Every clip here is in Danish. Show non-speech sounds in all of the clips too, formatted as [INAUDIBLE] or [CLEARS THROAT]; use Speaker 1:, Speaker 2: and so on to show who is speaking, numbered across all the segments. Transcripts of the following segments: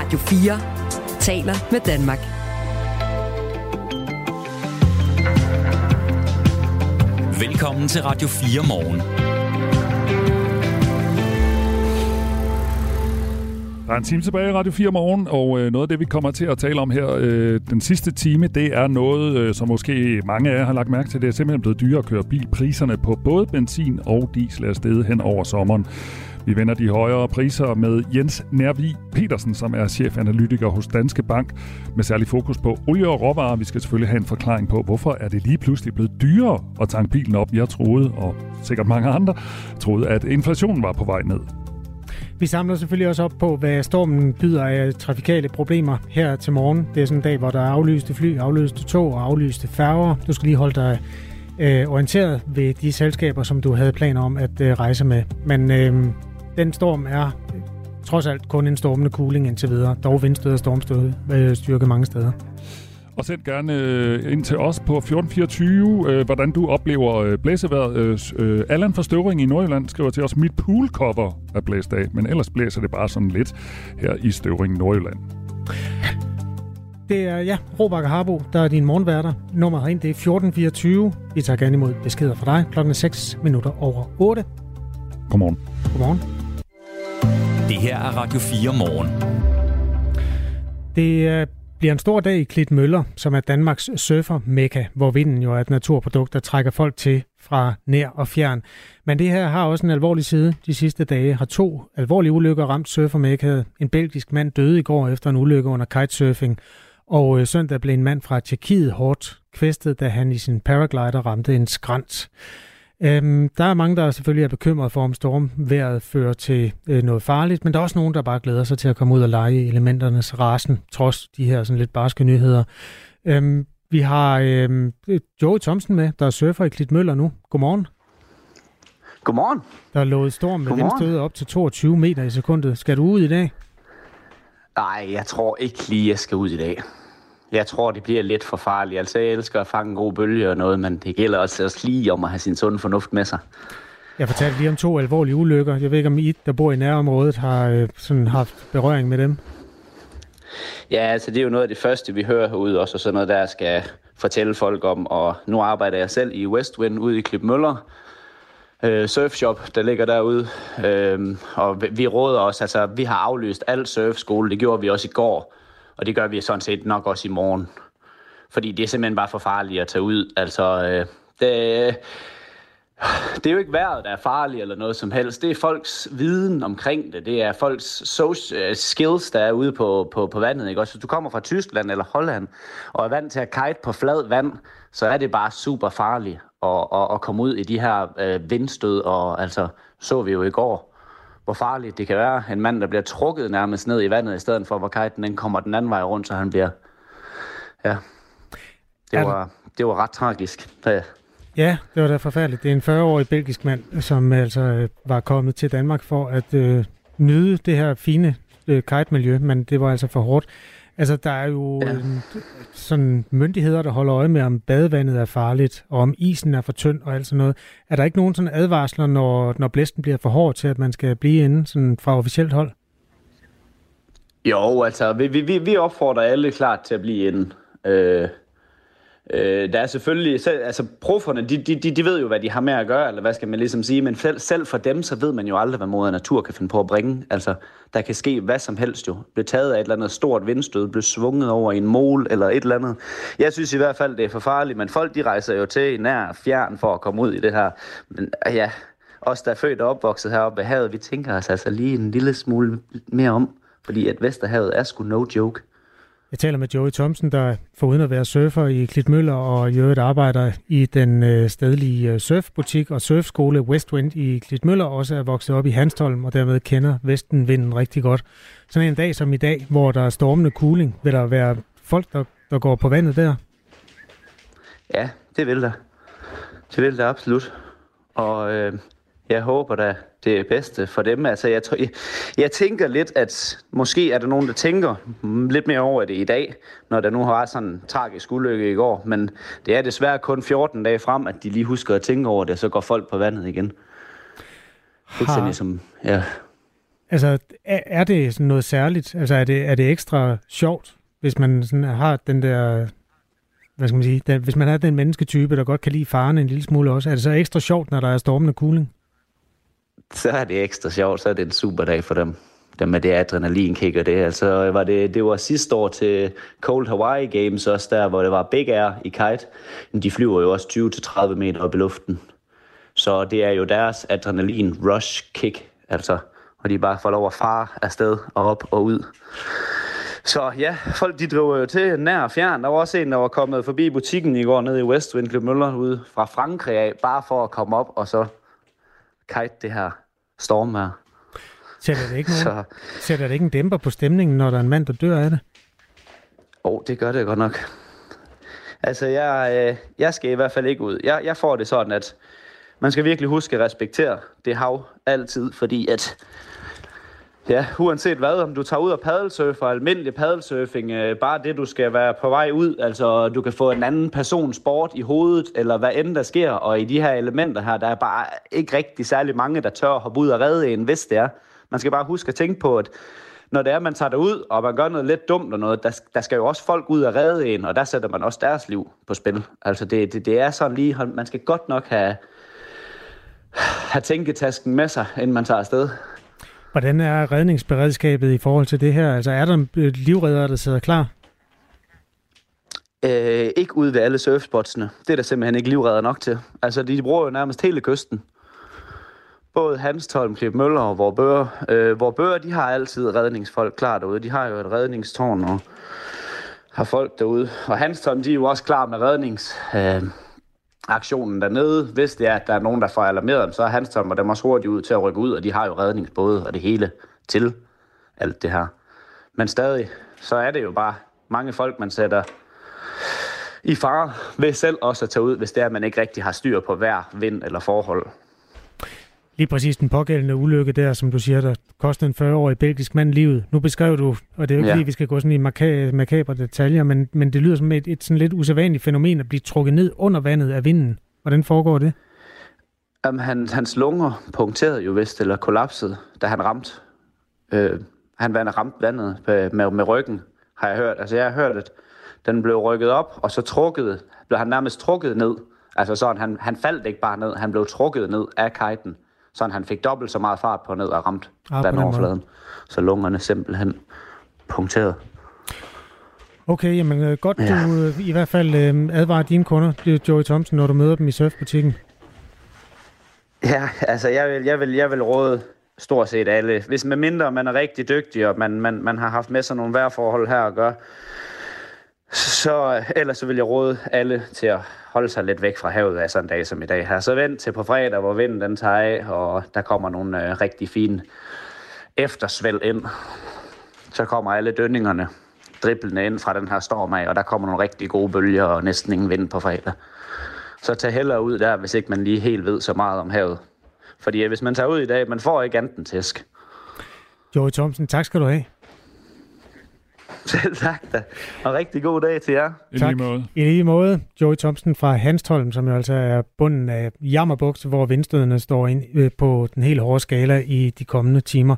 Speaker 1: Radio 4 taler med Danmark.
Speaker 2: Velkommen til Radio 4 morgen.
Speaker 3: Der er en time tilbage i Radio 4 morgen, og øh, noget af det, vi kommer til at tale om her øh, den sidste time, det er noget, øh, som måske mange af jer har lagt mærke til. Det er simpelthen blevet dyrere at køre bil. Priserne på både benzin og diesel er steget hen over sommeren. Vi vender de højere priser med Jens Nervi Petersen, som er chefanalytiker hos Danske Bank, med særlig fokus på olie og råvarer. Vi skal selvfølgelig have en forklaring på, hvorfor er det lige pludselig blevet dyrere at tanke bilen op. Jeg troede, og sikkert mange andre, troede, at inflationen var på vej ned.
Speaker 4: Vi samler selvfølgelig også op på, hvad stormen byder af trafikale problemer her til morgen. Det er sådan en dag, hvor der er aflyste fly, aflyste tog og aflyste færger. Du skal lige holde dig øh, orienteret ved de selskaber, som du havde planer om at øh, rejse med. Men øh, den storm er øh, trods alt kun en stormende cooling indtil videre. Dog vindstød og stormstød øh, styrke mange steder.
Speaker 3: Og send gerne øh, ind til os på 1424, øh, hvordan du oplever øh, blæsevejret. Øh, Allan fra Støvring i Nordjylland skriver til os, mit poolcover er blæst af, men ellers blæser det bare sådan lidt her i Støvring, Nordjylland.
Speaker 4: Det er, ja, Robak og Harbo, der er din morgenværter. Nummeret herind, det er 1424. Vi tager gerne imod beskeder fra dig. Klokken er 6 minutter over 8.
Speaker 3: Godmorgen.
Speaker 4: Godmorgen.
Speaker 2: Det her er Radio 4 morgen.
Speaker 4: Det øh, bliver en stor dag i Klit Møller, som er Danmarks surfer-mekka, hvor vinden jo er et naturprodukt, der trækker folk til fra nær og fjern. Men det her har også en alvorlig side. De sidste dage har to alvorlige ulykker ramt surfer En belgisk mand døde i går efter en ulykke under kitesurfing, og øh, søndag blev en mand fra Tjekkiet hårdt kvæstet, da han i sin paraglider ramte en skrant. Øhm, der er mange, der selvfølgelig er bekymret for, om stormværet fører til øh, noget farligt, men der er også nogen, der bare glæder sig til at komme ud og lege i elementernes rasen, trods de her sådan lidt barske nyheder. Øhm, vi har øhm, Joey Thomsen med, der er surfer i Klitmøller nu. Godmorgen.
Speaker 5: Godmorgen.
Speaker 4: Der er lovet storm med vindstød op til 22 meter i sekundet. Skal du ud i dag?
Speaker 5: Nej, jeg tror ikke lige, jeg skal ud i dag. Jeg tror, det bliver lidt for farligt. Altså, jeg elsker at fange en god bølge og noget, men det gælder også, også lige om at have sin sunde fornuft med sig.
Speaker 4: Jeg fortalte lige om to alvorlige ulykker. Jeg ved ikke, om I, der bor i nærområdet, har øh, sådan haft berøring med dem.
Speaker 5: Ja, altså det er jo noget af det første, vi hører herude, også og sådan noget, der skal fortælle folk om. Og nu arbejder jeg selv i Westwind ude i Klipmøller, øh, surfshop, der ligger derude. Øh, og vi, vi råder også, altså vi har aflyst al surfskole, det gjorde vi også i går. Og det gør vi sådan set nok også i morgen. Fordi det er simpelthen bare for farligt at tage ud. Altså, øh, det, det er jo ikke vejret, der er farligt eller noget som helst. Det er folks viden omkring det. Det er folks social øh, skills, der er ude på, på, på vandet. Ikke? Også hvis du kommer fra Tyskland eller Holland og er vant til at kite på flad vand, så er det bare super farligt at, at, at komme ud i de her øh, vindstød. Og altså, så vi jo i går, hvor farligt det kan være. En mand, der bliver trukket nærmest ned i vandet, i stedet for, hvor kajten den kommer den anden vej rundt, så han bliver... Ja, det var, det var ret tragisk. Ja.
Speaker 4: Ja, det var da forfærdeligt. Det er en 40-årig belgisk mand, som altså øh, var kommet til Danmark for at øh, nyde det her fine øh, kite-miljø, men det var altså for hårdt. Altså, der er jo ja. en, sådan myndigheder, der holder øje med, om badevandet er farligt, og om isen er for tynd og alt sådan noget. Er der ikke nogen sådan advarsler, når, når blæsten bliver for hård til, at man skal blive inde sådan fra officielt hold?
Speaker 5: Jo, altså, vi, vi, vi opfordrer alle klart til at blive inde. Øh, Øh, der er selvfølgelig, selv, altså profferne, de, de, de, de ved jo, hvad de har med at gøre, eller hvad skal man ligesom sige, men selv, selv for dem, så ved man jo aldrig, hvad moder natur kan finde på at bringe. Altså, der kan ske hvad som helst jo. Blive taget af et eller andet stort vindstød, blive svunget over i en mål eller et eller andet. Jeg synes i hvert fald, det er for farligt, men folk de rejser jo til nær fjern for at komme ud i det her. Men øh, ja, os der er født og opvokset heroppe ved havet, vi tænker os altså lige en lille smule mere om, fordi at Vesterhavet er sgu no joke.
Speaker 4: Jeg taler med Joey Thomsen, der foruden at være surfer i Klitmøller og i øvrigt arbejder i den øh, stedlige øh, surfbutik og surfskole Westwind i Klitmøller, også er vokset op i Hanstholm og dermed kender Vestenvinden rigtig godt. Sådan en dag som i dag, hvor der er stormende cooling, vil der være folk, der, der går på vandet der?
Speaker 5: Ja, det vil der. Det vil der absolut. Og øh, jeg håber da det bedste for dem. Altså, jeg, jeg, jeg tænker lidt, at måske er der nogen, der tænker lidt mere over det i dag, når der nu har været sådan en tragisk ulykke i går. Men det er desværre kun 14 dage frem, at de lige husker at tænke over det, så går folk på vandet igen. Fuldstændig som, ja.
Speaker 4: Altså, er, er det sådan noget særligt? Altså, er det, er det ekstra sjovt, hvis man sådan har den der hvad skal man sige, den, hvis man er den mennesketype, der godt kan lide faren en lille smule også, er det så ekstra sjovt, når der er stormende cooling?
Speaker 5: Så er det ekstra sjovt, så er det en super dag for dem. Dem med det adrenalinkick og det. Altså, var det, det var sidste år til Cold Hawaii Games også der, hvor det var Big Air i kite. De flyver jo også 20-30 meter op i luften. Så det er jo deres adrenalin rush kick, altså. Og de bare får lov at fare afsted og op og ud. Så ja, folk de driver jo til nær og fjern. Der var også en, der var kommet forbi butikken i går nede i Westwind Club Møller ude fra Frankrig af, bare for at komme op og så kite det her storm her.
Speaker 4: Sætter det ikke, [LAUGHS] nogen, så... sætter det ikke en dæmper på stemningen, når der er en mand, der dør af det?
Speaker 5: Åh, oh, det gør det godt nok. Altså, jeg, øh, jeg skal i hvert fald ikke ud. Jeg, jeg får det sådan, at man skal virkelig huske at respektere det hav altid, fordi at Ja, uanset hvad, om du tager ud og paddelsurfer, almindelig paddelsurfing, øh, bare det, du skal være på vej ud, altså du kan få en anden persons sport i hovedet, eller hvad end der sker, og i de her elementer her, der er bare ikke rigtig særlig mange, der tør at hoppe ud og redde en, hvis det er. Man skal bare huske at tænke på, at når det er, man tager det ud, og man gør noget lidt dumt og noget, der, der skal jo også folk ud og redde en, og der sætter man også deres liv på spil. Altså det, det, det er sådan lige, man skal godt nok have, have tænketasken med sig, inden man tager afsted.
Speaker 4: Hvordan er redningsberedskabet i forhold til det her? Altså er der øh, livreddere, der sidder klar?
Speaker 5: Øh, ikke ude ved alle surfspotsene. Det er der simpelthen ikke livredder nok til. Altså, de bruger jo nærmest hele kysten. Både Hanstholm, Klip Møller og Vorbøre. Øh, bøger, de har altid redningsfolk klar derude. De har jo et redningstårn og har folk derude. Og Hanstholm, de er jo også klar med rednings... Øh, aktionen dernede. Hvis det er, at der er nogen, der får alarmeret dem, så er Hanstholm og dem også hurtigt ud til at rykke ud, og de har jo redningsbåde og det hele til alt det her. Men stadig, så er det jo bare mange folk, man sætter i fare ved selv også at tage ud, hvis det er, at man ikke rigtig har styr på hver vind eller forhold.
Speaker 4: Lige præcis den pågældende ulykke der, som du siger, der kostede en 40-årig belgisk mand livet. Nu beskrev du, og det er jo ikke ja. fordi, vi skal gå sådan i maka- makabre detaljer, men, men det lyder som et, et sådan lidt usædvanligt fænomen at blive trukket ned under vandet af vinden. Hvordan foregår det?
Speaker 5: Um, han, hans lunger punkterede jo vist, eller kollapsede, da han ramte. Øh, han ramte vandet med, med ryggen, har jeg hørt. Altså jeg har hørt, at den blev rykket op, og så trukket, blev han nærmest trukket ned. Altså sådan, han, han faldt ikke bare ned, han blev trukket ned af kiten så han fik dobbelt så meget fart på ned og ramt ah, vandoverfladen. Så lungerne simpelthen punkteret.
Speaker 4: Okay, jamen øh, godt, ja. du øh, i hvert fald øh, advarer dine kunder, Joey Thompson, når du møder dem i surfbutikken.
Speaker 5: Ja, altså jeg vil, jeg vil, jeg vil råde stort set alle. Hvis med mindre man er rigtig dygtig, og man, man, man har haft med sig nogle vejrforhold her at gøre, så ellers så vil jeg råde alle til at holde sig lidt væk fra havet af sådan en dag som i dag her. Så vent til på fredag, hvor vinden den tager af, og der kommer nogle øh, rigtig fine eftersvæld ind. Så kommer alle dønningerne driblende ind fra den her storm af, og der kommer nogle rigtig gode bølger og næsten ingen vind på fredag. Så tag heller ud der, hvis ikke man lige helt ved så meget om havet. Fordi øh, hvis man tager ud i dag, man får ikke anden tæsk.
Speaker 4: Joey Thomsen, tak skal du have. [LAUGHS]
Speaker 5: Selv tak da. Og rigtig god dag til jer.
Speaker 3: I tak. lige måde.
Speaker 4: I lige måde. Joey Thompson fra Hanstholm, som jo altså er bunden af Jammerbugt, hvor vindstødene står ind øh, på den helt hårde skala i de kommende timer.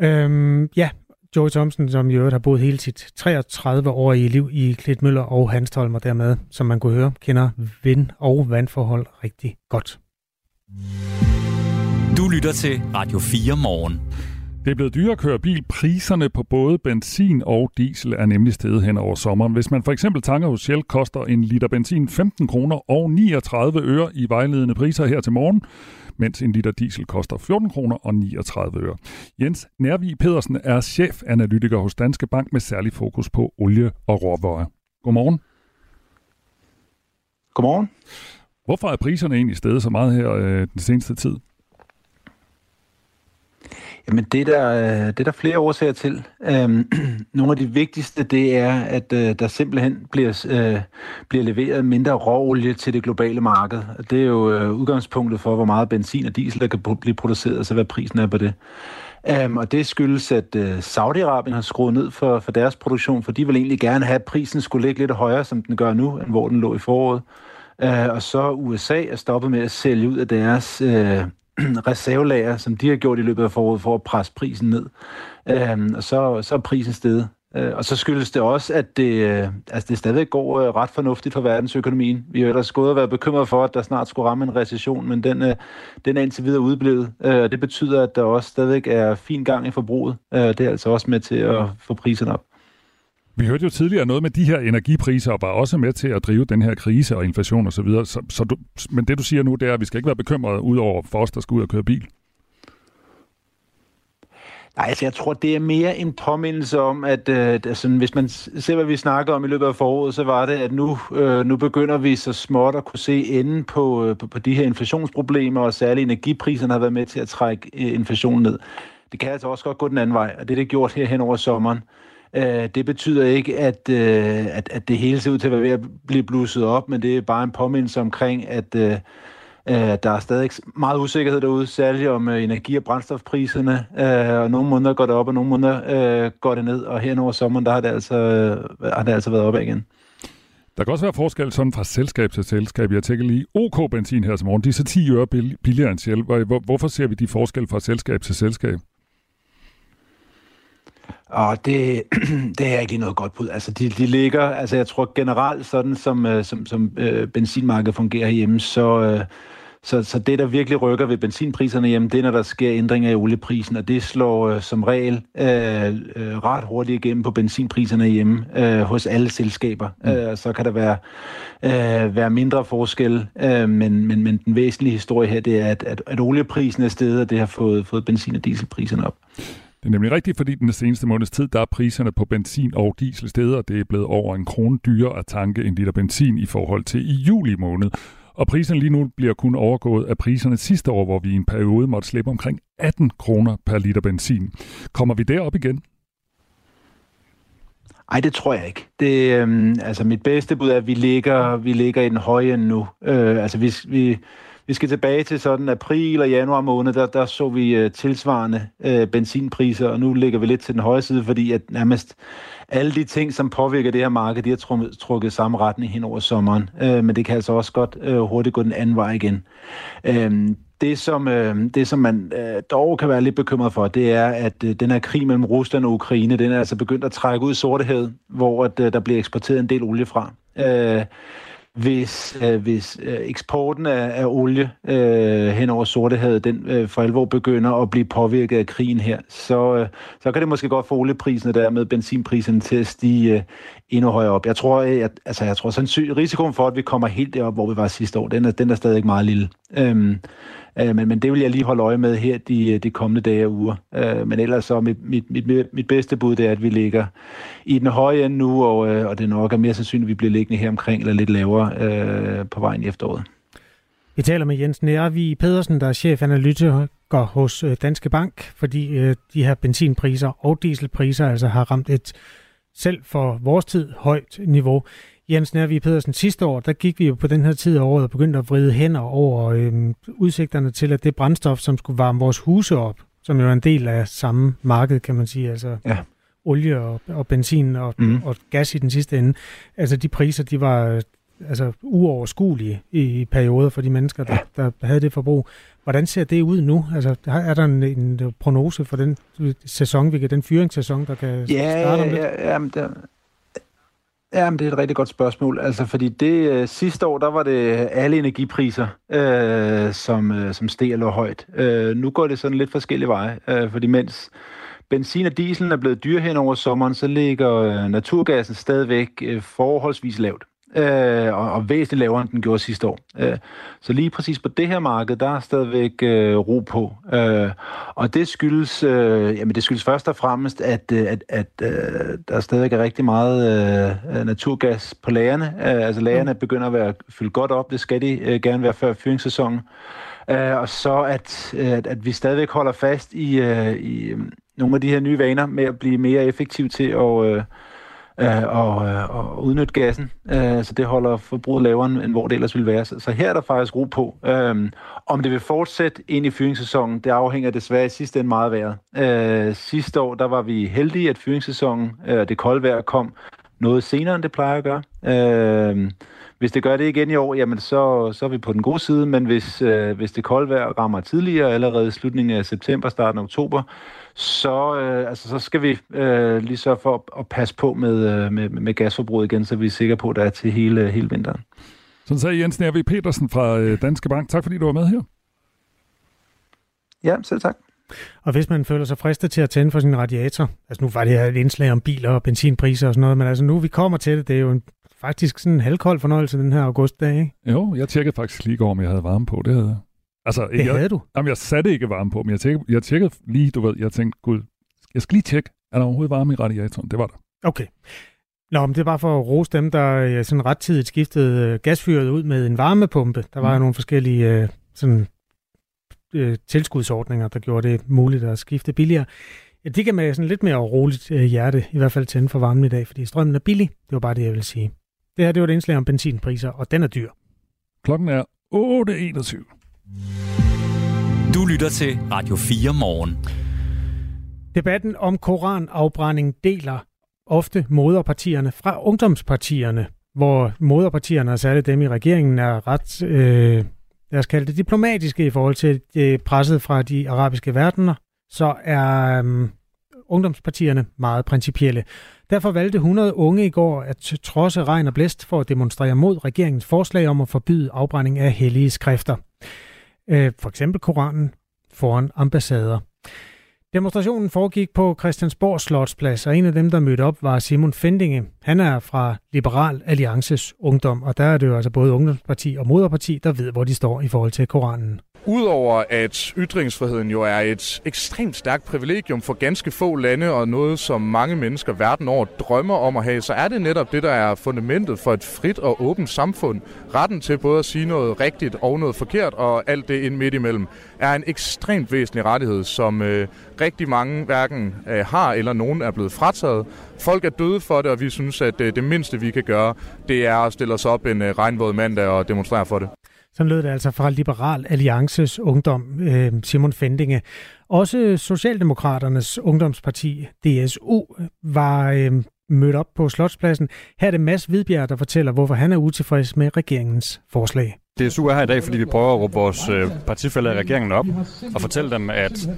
Speaker 4: Øhm, ja, Joey Thompson, som i øvrigt har boet hele sit 33-årige liv i Klitmøller og Hanstholm, og dermed, som man kunne høre, kender vind- og vandforhold rigtig godt.
Speaker 2: Du lytter til Radio 4 morgen.
Speaker 3: Det er blevet dyrere at køre bil. Priserne på både benzin og diesel er nemlig steget hen over sommeren. Hvis man for eksempel tanker hos Shell, koster en liter benzin 15 kroner og 39 øre i vejledende priser her til morgen, mens en liter diesel koster 14 kroner og 39 øre. Jens Nærvig Pedersen er chefanalytiker hos Danske Bank med særlig fokus på olie og råvarer. Godmorgen.
Speaker 6: Godmorgen.
Speaker 3: Hvorfor er priserne egentlig steget så meget her øh, den seneste tid?
Speaker 6: Jamen, det er der, øh, det er der flere årsager til. Øhm, [CLEARS THROAT] nogle af de vigtigste, det er, at øh, der simpelthen bliver, øh, bliver leveret mindre råolie til det globale marked. Det er jo øh, udgangspunktet for, hvor meget benzin og diesel, der kan blive produceret, og så hvad prisen er på det. Um, og det skyldes, at uh, Saudi-Arabien har skruet ned for, for deres produktion, for de vil egentlig gerne have, at prisen skulle ligge lidt højere, som den gør nu, end hvor den lå i foråret. Uh, og så USA er stoppet med at sælge ud af deres uh, [CLEARS THROAT] reservelager, som de har gjort i løbet af foråret for at presse prisen ned. Øh, og så, så er prisen steget. Øh, og så skyldes det også, at det, øh, altså det stadig går øh, ret fornuftigt for verdensøkonomien. Vi har ellers gået og været bekymret for, at der snart skulle ramme en recession, men den, øh, den er indtil videre udblevet. Øh, det betyder, at der også stadig er fin gang i forbruget. Øh, det er altså også med til at få priserne op.
Speaker 3: Vi hørte jo tidligere noget med de her energipriser, og var også med til at drive den her krise og inflation osv. Så, så, så du, men det du siger nu, det er, at vi skal ikke være bekymrede ud over for os, der skal ud og køre bil.
Speaker 6: Nej, altså jeg tror, det er mere en påmindelse om, at øh, altså, hvis man ser, hvad vi snakker om i løbet af foråret, så var det, at nu, øh, nu begynder vi så småt at kunne se enden på, øh, på, på de her inflationsproblemer, og særligt energipriserne har været med til at trække øh, inflationen ned. Det kan altså også godt gå den anden vej, og det er det gjort her hen over sommeren. Øh, Øh, det betyder ikke, at, øh, at, at det hele ser ud til at være ved at blive blusset op, men det er bare en påmindelse omkring, at... Øh, Øh, der er stadig meget usikkerhed derude, særligt om øh, energi- og brændstofpriserne. Øh, og nogle måneder går det op, og nogle måneder øh, går det ned. Og hen over sommeren, der har det altså, øh, har det altså været op igen.
Speaker 3: Der kan også være forskel sådan fra selskab til selskab. Jeg tænker lige, OK Benzin her som morgen, de er så 10 øre billigere end Shell. Hvorfor ser vi de forskel fra selskab til selskab?
Speaker 6: Og det, [CLEARS THROAT] det er ikke noget godt bud. Altså, de, de ligger, altså jeg tror generelt, sådan som, som, som øh, benzinmarkedet fungerer hjemme, så, øh, så, så det, der virkelig rykker ved benzinpriserne hjemme, det er, når der sker ændringer i olieprisen, og det slår øh, som regel øh, øh, ret hurtigt igennem på benzinpriserne hjemme øh, hos alle selskaber. Mm. Øh, så kan der være, øh, være mindre forskel, øh, men, men, men den væsentlige historie her, det er, at, at, at olieprisen er stedet, og det har fået, fået benzin- og dieselpriserne op.
Speaker 3: Det er nemlig rigtigt, fordi den seneste måneds tid, der er priserne på benzin og diesel steder, det er blevet over en krone dyrere at tanke en liter benzin i forhold til i juli måned. Og priserne lige nu bliver kun overgået af priserne sidste år, hvor vi i en periode måtte slippe omkring 18 kroner per liter benzin. Kommer vi derop igen?
Speaker 6: Nej, det tror jeg ikke. Det, øhm, altså mit bedste bud er, at vi ligger, vi ligger i den høje nu. Øh, altså vi, vi, vi skal tilbage til sådan april og januar måned, der, der så vi øh, tilsvarende øh, benzinpriser, og nu ligger vi lidt til den høje side, fordi at nærmest alle de ting, som påvirker det her marked, de har trukket, trukket samme retning hen over sommeren. Øh, men det kan altså også godt øh, hurtigt gå den anden vej igen. Øh, det, som, øh, det, som man øh, dog kan være lidt bekymret for, det er, at øh, den her krig mellem Rusland og Ukraine, den er altså begyndt at trække ud i sortehed, hvor at, øh, der bliver eksporteret en del olie fra. Øh, hvis, øh, hvis øh, eksporten af, af olie øh, hen over Sortehavet, den øh, for alvor begynder at blive påvirket af krigen her, så, øh, så kan det måske godt få olieprisen og dermed benzinprisen til at stige øh, endnu højere op. Jeg tror, øh, jeg, altså, jeg tror sandsynligt, risikoen for, at vi kommer helt derop, hvor vi var sidste år, den er, den er stadig meget lille. Øhm, Øh, men, men det vil jeg lige holde øje med her de, de kommende dage og uger. Øh, men ellers så mit, mit, mit, mit bedste bud det er, at vi ligger i den høje ende nu, og, øh, og det nok er mere sandsynligt, at vi bliver liggende her omkring eller lidt lavere øh, på vejen i efteråret.
Speaker 4: Vi taler med Jens Nærvi Pedersen, der er chefanalytiker hos øh, Danske Bank, fordi øh, de her benzinpriser og dieselpriser altså har ramt et selv for vores tid højt niveau. Jens Nærvig Pedersen, sidste år, der gik vi jo på den her tid af året og begyndte at vride hænder over øhm, udsigterne til, at det brændstof, som skulle varme vores huse op, som jo er en del af samme marked, kan man sige, altså ja. olie og, og benzin og, mm. og gas i den sidste ende, altså de priser, de var altså uoverskuelige i, i perioder for de mennesker, der, der havde det forbrug. Hvordan ser det ud nu? Altså, er der en, en prognose for den sæson, den fyringssæson, der kan
Speaker 6: ja,
Speaker 4: starte om lidt?
Speaker 6: Ja, ja, der, Ja, men det er et rigtig godt spørgsmål. Altså, fordi det øh, sidste år, der var det alle energipriser, øh, som, øh, som steg eller højt. Øh, nu går det sådan lidt forskellige veje, øh, fordi mens benzin og diesel er blevet dyre hen over sommeren, så ligger øh, naturgassen stadigvæk øh, forholdsvis lavt øh, og, og væsentligt lavere, end den gjorde sidste år. Øh, så lige præcis på det her marked, der er stadigvæk øh, ro på. Øh, og det skyldes, øh, jamen det skyldes først og fremmest, at, øh, at, at øh, der stadigvæk er rigtig meget øh, naturgas på lagerne. Øh, altså lagerne mm. begynder at være fyldt godt op, det skal de øh, gerne være før fyringssæsonen. Øh, og så at, at, at vi stadigvæk holder fast i, øh, i øh, nogle af de her nye vaner med at blive mere effektive til at... Øh, øh, og, øh, og udnytte gassen, øh, så det holder forbruget lavere, end hvor det ellers ville være. Så, så her er der faktisk ro på. Øh, om det vil fortsætte ind i fyringssæsonen, det afhænger desværre i sidste ende meget af vejret. Øh, sidste år, der var vi heldige, at fyringssæsonen, øh, det kolde vejr kom noget senere, end det plejer at gøre. Øh, hvis det gør det igen i år, jamen så, så er vi på den gode side, men hvis, øh, hvis det kolde vejr rammer tidligere, allerede i slutningen af september, starten af oktober, så, øh, altså, så skal vi øh, lige sørge for at, at passe på med, øh, med, med gasforbruget igen, så vi er sikre på, at der er til hele, hele vinteren.
Speaker 3: Sådan sagde Jens Nærvig Petersen fra øh, Danske Bank. Tak fordi du var med her.
Speaker 6: Ja, selv tak.
Speaker 4: Og hvis man føler sig fristet til at tænde for sin radiator, altså nu var det her et indslag om biler og benzinpriser og sådan noget, men altså nu vi kommer til det, det er jo en, faktisk sådan en halvkold fornøjelse den her augustdag, ikke?
Speaker 3: Jo, jeg tjekkede faktisk lige går, om jeg havde varme på. Det havde jeg. Altså,
Speaker 4: Det
Speaker 3: jeg,
Speaker 4: havde du.
Speaker 3: Jamen, jeg satte ikke varme på, men jeg tjekkede, jeg tjekkede lige, du ved, jeg tænkte, gud, jeg skal lige tjekke, er der overhovedet varme i radiatoren? Det var der.
Speaker 4: Okay. Nå, men det er bare for at rose dem, der øh, sådan ret tidligt skiftede øh, gasfyret ud med en varmepumpe. Der var jo
Speaker 3: Mm.
Speaker 4: nogle forskellige øh, sådan, tilskudsordninger, der gjorde det muligt at skifte billigere. Ja, de kan med sådan lidt mere roligt hjerte i hvert fald tænde for varmen i dag, fordi strømmen er billig. Det var bare det, jeg ville sige. Det her det var et indslag om benzinpriser, og den er dyr.
Speaker 3: Klokken er 8.21.
Speaker 2: Du lytter til Radio 4 morgen.
Speaker 4: Debatten om koranafbrænding deler ofte moderpartierne fra ungdomspartierne, hvor moderpartierne, og særligt dem i regeringen, er ret, øh, lad os kalde det diplomatiske i forhold til det presset fra de arabiske verdener, så er øh, ungdomspartierne meget principielle. Derfor valgte 100 unge i går at trodse regn og blæst for at demonstrere mod regeringens forslag om at forbyde afbrænding af hellige skrifter. Øh, for eksempel Koranen foran ambassader. Demonstrationen foregik på Christiansborg Slotsplads, og en af dem, der mødte op, var Simon Fendinge. Han er fra Liberal Alliances Ungdom, og der er det jo altså både ungdomsparti og moderparti, der ved, hvor de står i forhold til Koranen.
Speaker 7: Udover at ytringsfriheden jo er et ekstremt stærkt privilegium for ganske få lande og noget, som mange mennesker verden over drømmer om at have, så er det netop det, der er fundamentet for et frit og åbent samfund. Retten til både at sige noget rigtigt og noget forkert, og alt det ind midt imellem, er en ekstremt væsentlig rettighed, som øh, rigtig mange hverken øh, har eller nogen er blevet frataget. Folk er døde for det, og vi synes, at øh, det mindste, vi kan gøre, det er at stille os op en øh, regnvåd mandag og demonstrere for det.
Speaker 4: Sådan lød det altså fra Liberal Alliances Ungdom, øh, Simon Fendinge. Også Socialdemokraternes ungdomsparti, DSU, var øh, mødt op på Slotspladsen. Her er det Mads Hvidbjerg, der fortæller, hvorfor han er utilfreds med regeringens forslag.
Speaker 8: DSU er her i dag, fordi vi prøver at råbe vores øh, partifælder i regeringen op og fortælle dem, at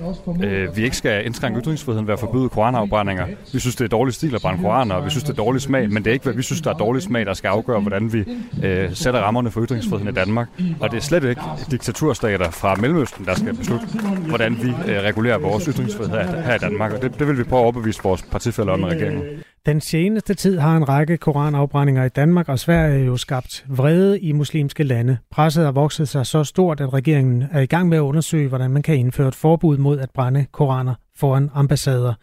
Speaker 8: øh, vi ikke skal indskrænke ytringsfriheden ved at forbyde koranafbrændinger. Vi synes, det er dårlig stil at brænde koraner, og vi synes, det er dårlig smag, men det er ikke, hvad vi synes, der er dårlig smag, der skal afgøre, hvordan vi øh, sætter rammerne for ytringsfriheden i Danmark. Og det er slet ikke diktaturstater fra Mellemøsten, der skal beslutte, hvordan vi øh, regulerer vores ytringsfrihed her, her i Danmark. Og det, det vil vi prøve at overbevise vores partifælder om i regeringen.
Speaker 4: Den seneste tid har en række koranafbrændinger i Danmark og Sverige jo skabt vrede i muslimske lande. Presset har vokset sig så stort, at regeringen er i gang med at undersøge, hvordan man kan indføre et forbud mod at brænde koraner foran ambassader.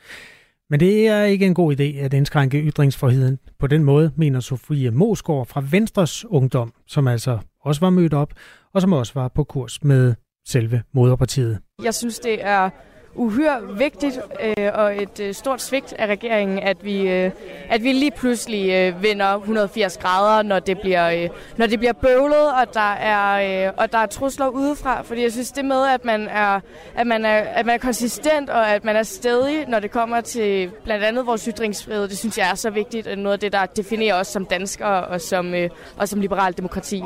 Speaker 4: Men det er ikke en god idé at indskrænke ytringsfriheden på den måde, mener Sofie Mosgaard fra Venstres Ungdom, som altså også var mødt op, og som også var på kurs med selve moderpartiet.
Speaker 9: Jeg synes, det er uhyre vigtigt øh, og et øh, stort svigt af regeringen, at vi, øh, at vi lige pludselig øh, vender 180 grader, når det bliver, øh, når det bliver bøvlet, og der, er, øh, og der er trusler udefra. Fordi jeg synes, det med, at man, er, at, man er, at man er konsistent, og at man er stedig, når det kommer til blandt andet vores ytringsfrihed, det synes jeg er så vigtigt, og noget af det, der definerer os som danskere og som, øh, og som liberal demokrati.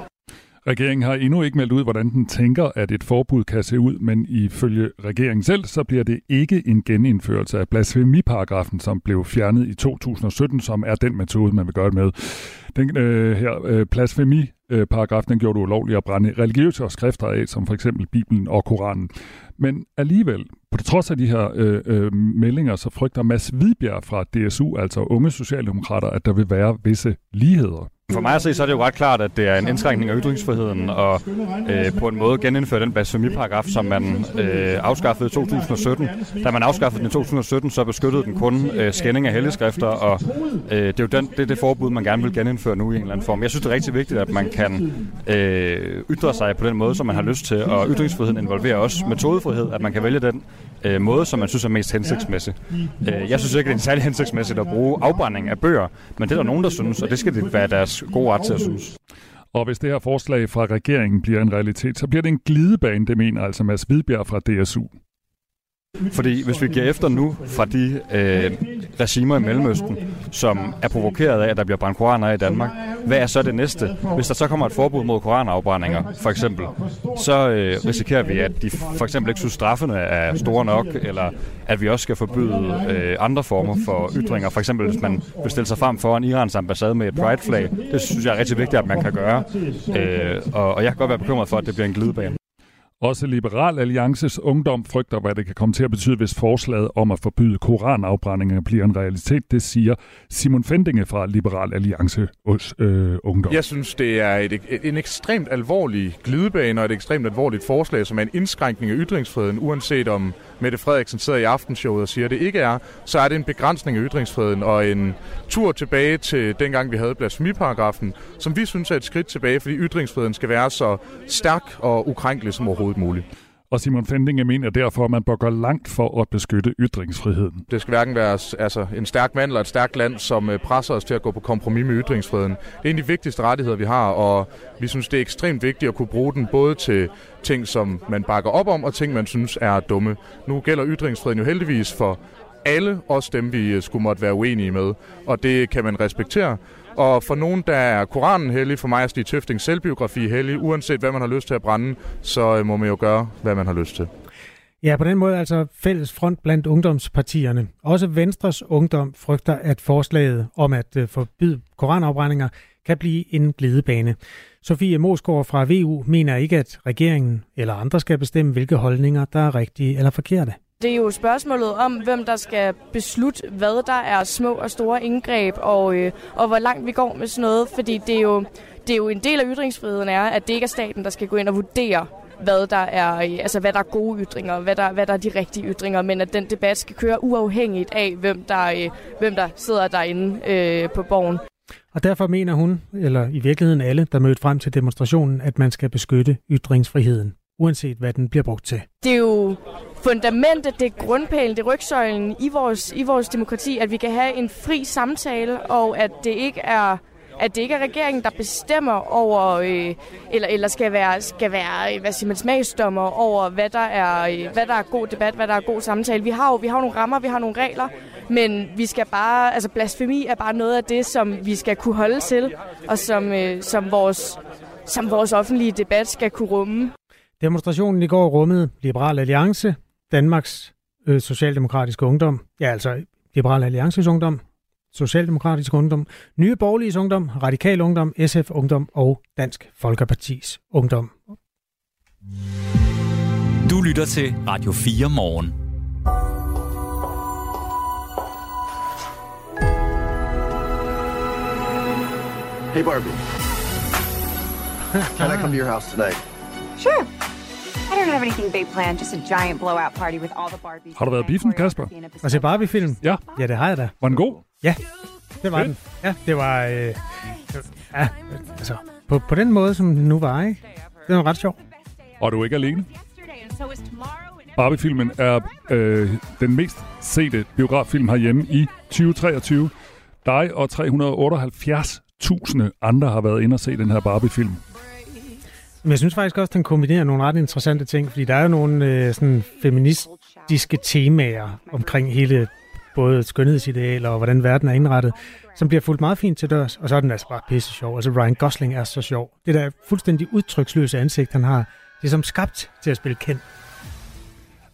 Speaker 3: Regeringen har endnu ikke meldt ud, hvordan den tænker, at et forbud kan se ud, men ifølge regeringen selv, så bliver det ikke en genindførelse af blasfemiparagrafen, som blev fjernet i 2017, som er den metode, man vil gøre det med. Den øh, her øh, blasfemiparagraf, den gjorde det ulovligt at brænde religiøse skrifter af, som for eksempel Bibelen og Koranen. Men alligevel, på trods af de her øh, øh, meldinger, så frygter Mads Hvidbjerg fra DSU, altså unge socialdemokrater, at der vil være visse ligheder.
Speaker 8: For mig at se, så er det jo ret klart, at det er en indskrænkning af ytringsfriheden og øh, på en måde genindføre den blasfemiparagraf, som man øh, afskaffede i 2017. Da man afskaffede den i 2017, så beskyttede den kun øh, skænding af helligskrifter, og øh, det er jo den, det, er det forbud, man gerne vil genindføre nu i en eller anden form. Jeg synes, det er rigtig vigtigt, at man kan øh, ytre sig på den måde, som man har lyst til, og ytringsfriheden involverer også metodefrihed, at man kan vælge den øh, måde, som man synes er mest hensigtsmæssig. Øh, jeg synes ikke, det er en særlig hensigtsmæssigt at bruge afbrænding af bøger, men det er der nogen, der synes, og det skal det være deres gode ret til at synes.
Speaker 3: Og hvis det her forslag fra regeringen bliver en realitet, så bliver det en glidebane, det mener altså Mads Hvidbjerg fra DSU.
Speaker 8: Fordi hvis vi giver efter nu fra de øh, regimer i Mellemøsten, som er provokeret af, at der bliver brændt koraner i Danmark, hvad er så det næste? Hvis der så kommer et forbud mod koranafbrændinger, for eksempel, så øh, risikerer vi, at de for eksempel ikke synes, straffene er store nok, eller at vi også skal forbyde øh, andre former for ytringer. For eksempel, hvis man bestiller sig frem foran Irans ambassade med et pride-flag. Det synes jeg er rigtig vigtigt, at man kan gøre. Øh, og, og jeg kan godt være bekymret for, at det bliver en glidebane.
Speaker 3: Også Liberal Alliances ungdom frygter, hvad det kan komme til at betyde, hvis forslaget om at forbyde koranafbrændinger bliver en realitet. Det siger Simon Fendinge fra Liberal Alliance øh, Ungdom.
Speaker 7: Jeg synes, det er et, et, en ekstremt alvorlig glidebane og et ekstremt alvorligt forslag, som er en indskrænkning af ytringsfriheden, uanset om Mette Frederiksen sidder i aftenshowet og siger, at det ikke er, så er det en begrænsning af ytringsfriheden og en tur tilbage til dengang, vi havde blasfemiparagrafen, som vi synes er et skridt tilbage, fordi ytringsfriheden skal være så stærk og ukrænkelig som overhovedet muligt.
Speaker 3: Og Simon Fendinge mener derfor, at man bør gå langt for at beskytte ytringsfriheden.
Speaker 7: Det skal hverken være altså, en stærk mand eller et stærkt land, som øh, presser os til at gå på kompromis med ytringsfriheden. Det er en af de vigtigste rettigheder, vi har, og vi synes, det er ekstremt vigtigt at kunne bruge den både til ting, som man bakker op om, og ting, man synes er dumme. Nu gælder ytringsfriheden jo heldigvis for alle, os dem, vi øh, skulle måtte være uenige med, og det kan man respektere. Og for nogen, der er Koranen hellig, for mig er Stig Tøftings selvbiografi hellig. Uanset hvad man har lyst til at brænde, så øh, må man jo gøre, hvad man har lyst til.
Speaker 4: Ja, på den måde altså fælles front blandt ungdomspartierne. Også Venstres ungdom frygter, at forslaget om at øh, forbyde koranafbrændinger kan blive en glidebane. Sofie Mosgaard fra VU mener ikke, at regeringen eller andre skal bestemme, hvilke holdninger, der er rigtige eller forkerte.
Speaker 9: Det er jo spørgsmålet om, hvem der skal beslutte, hvad der er små og store indgreb, og, øh, og hvor langt vi går med sådan noget. Fordi det er, jo, det er jo en del af ytringsfriheden er, at det ikke er staten, der skal gå ind og vurdere, hvad der er, øh, altså hvad der er gode ytringer, hvad der, hvad der er de rigtige ytringer, men at den debat skal køre uafhængigt af, hvem der, øh, hvem der sidder derinde øh, på borgen.
Speaker 4: Og derfor mener hun, eller i virkeligheden alle, der mødte frem til demonstrationen, at man skal beskytte ytringsfriheden, uanset hvad den bliver brugt til.
Speaker 9: Det er jo fundamentet, det er grundpælen, det er rygsøjlen i vores, i vores demokrati, at vi kan have en fri samtale, og at det ikke er at det ikke er regeringen, der bestemmer over, øh, eller, eller skal være, skal være øh, hvad siger man, smagsdommer over, hvad der, er, øh, hvad der er god debat, hvad der er god samtale. Vi har jo vi har nogle rammer, vi har nogle regler, men vi skal bare, altså blasfemi er bare noget af det, som vi skal kunne holde til, og som, øh, som, vores, som vores offentlige debat skal kunne rumme.
Speaker 4: Demonstrationen i går rummede Liberal Alliance, Danmarks øh, Socialdemokratiske Ungdom, ja altså Liberal Alliances Ungdom, Socialdemokratisk Ungdom, Nye Borgerlige Ungdom, Radikal Ungdom, SF Ungdom og Dansk Folkepartis Ungdom.
Speaker 2: Du lytter til Radio 4 morgen.
Speaker 10: Hey Barbie. Can I come to your house tonight?
Speaker 11: Sure. I don't have anything big planned, just a giant blowout party with all the Barbies.
Speaker 3: Har du været biffen, Kasper?
Speaker 4: Og se Barbie-film?
Speaker 3: Ja.
Speaker 4: Ja, det har jeg da.
Speaker 3: Var den god?
Speaker 4: Ja, det var den. Ja, det var... Øh, ja, altså, på, på den måde, som den nu var, ikke? Det var ret sjov.
Speaker 3: Og du er ikke alene. Barbie-filmen er øh, den mest sete biograffilm herhjemme i 2023. Dig og 378.000 andre har været inde og se den her Barbie-film.
Speaker 4: Men jeg synes faktisk også, at den kombinerer nogle ret interessante ting, fordi der er jo nogle øh, sådan feministiske temaer omkring hele både skønhedsidealer og hvordan verden er indrettet, som bliver fuldt meget fint til dørs, og så er den altså bare pisse sjov. Altså Ryan Gosling er så sjov. Det der fuldstændig udtryksløse ansigt, han har, det er som skabt til at spille kendt.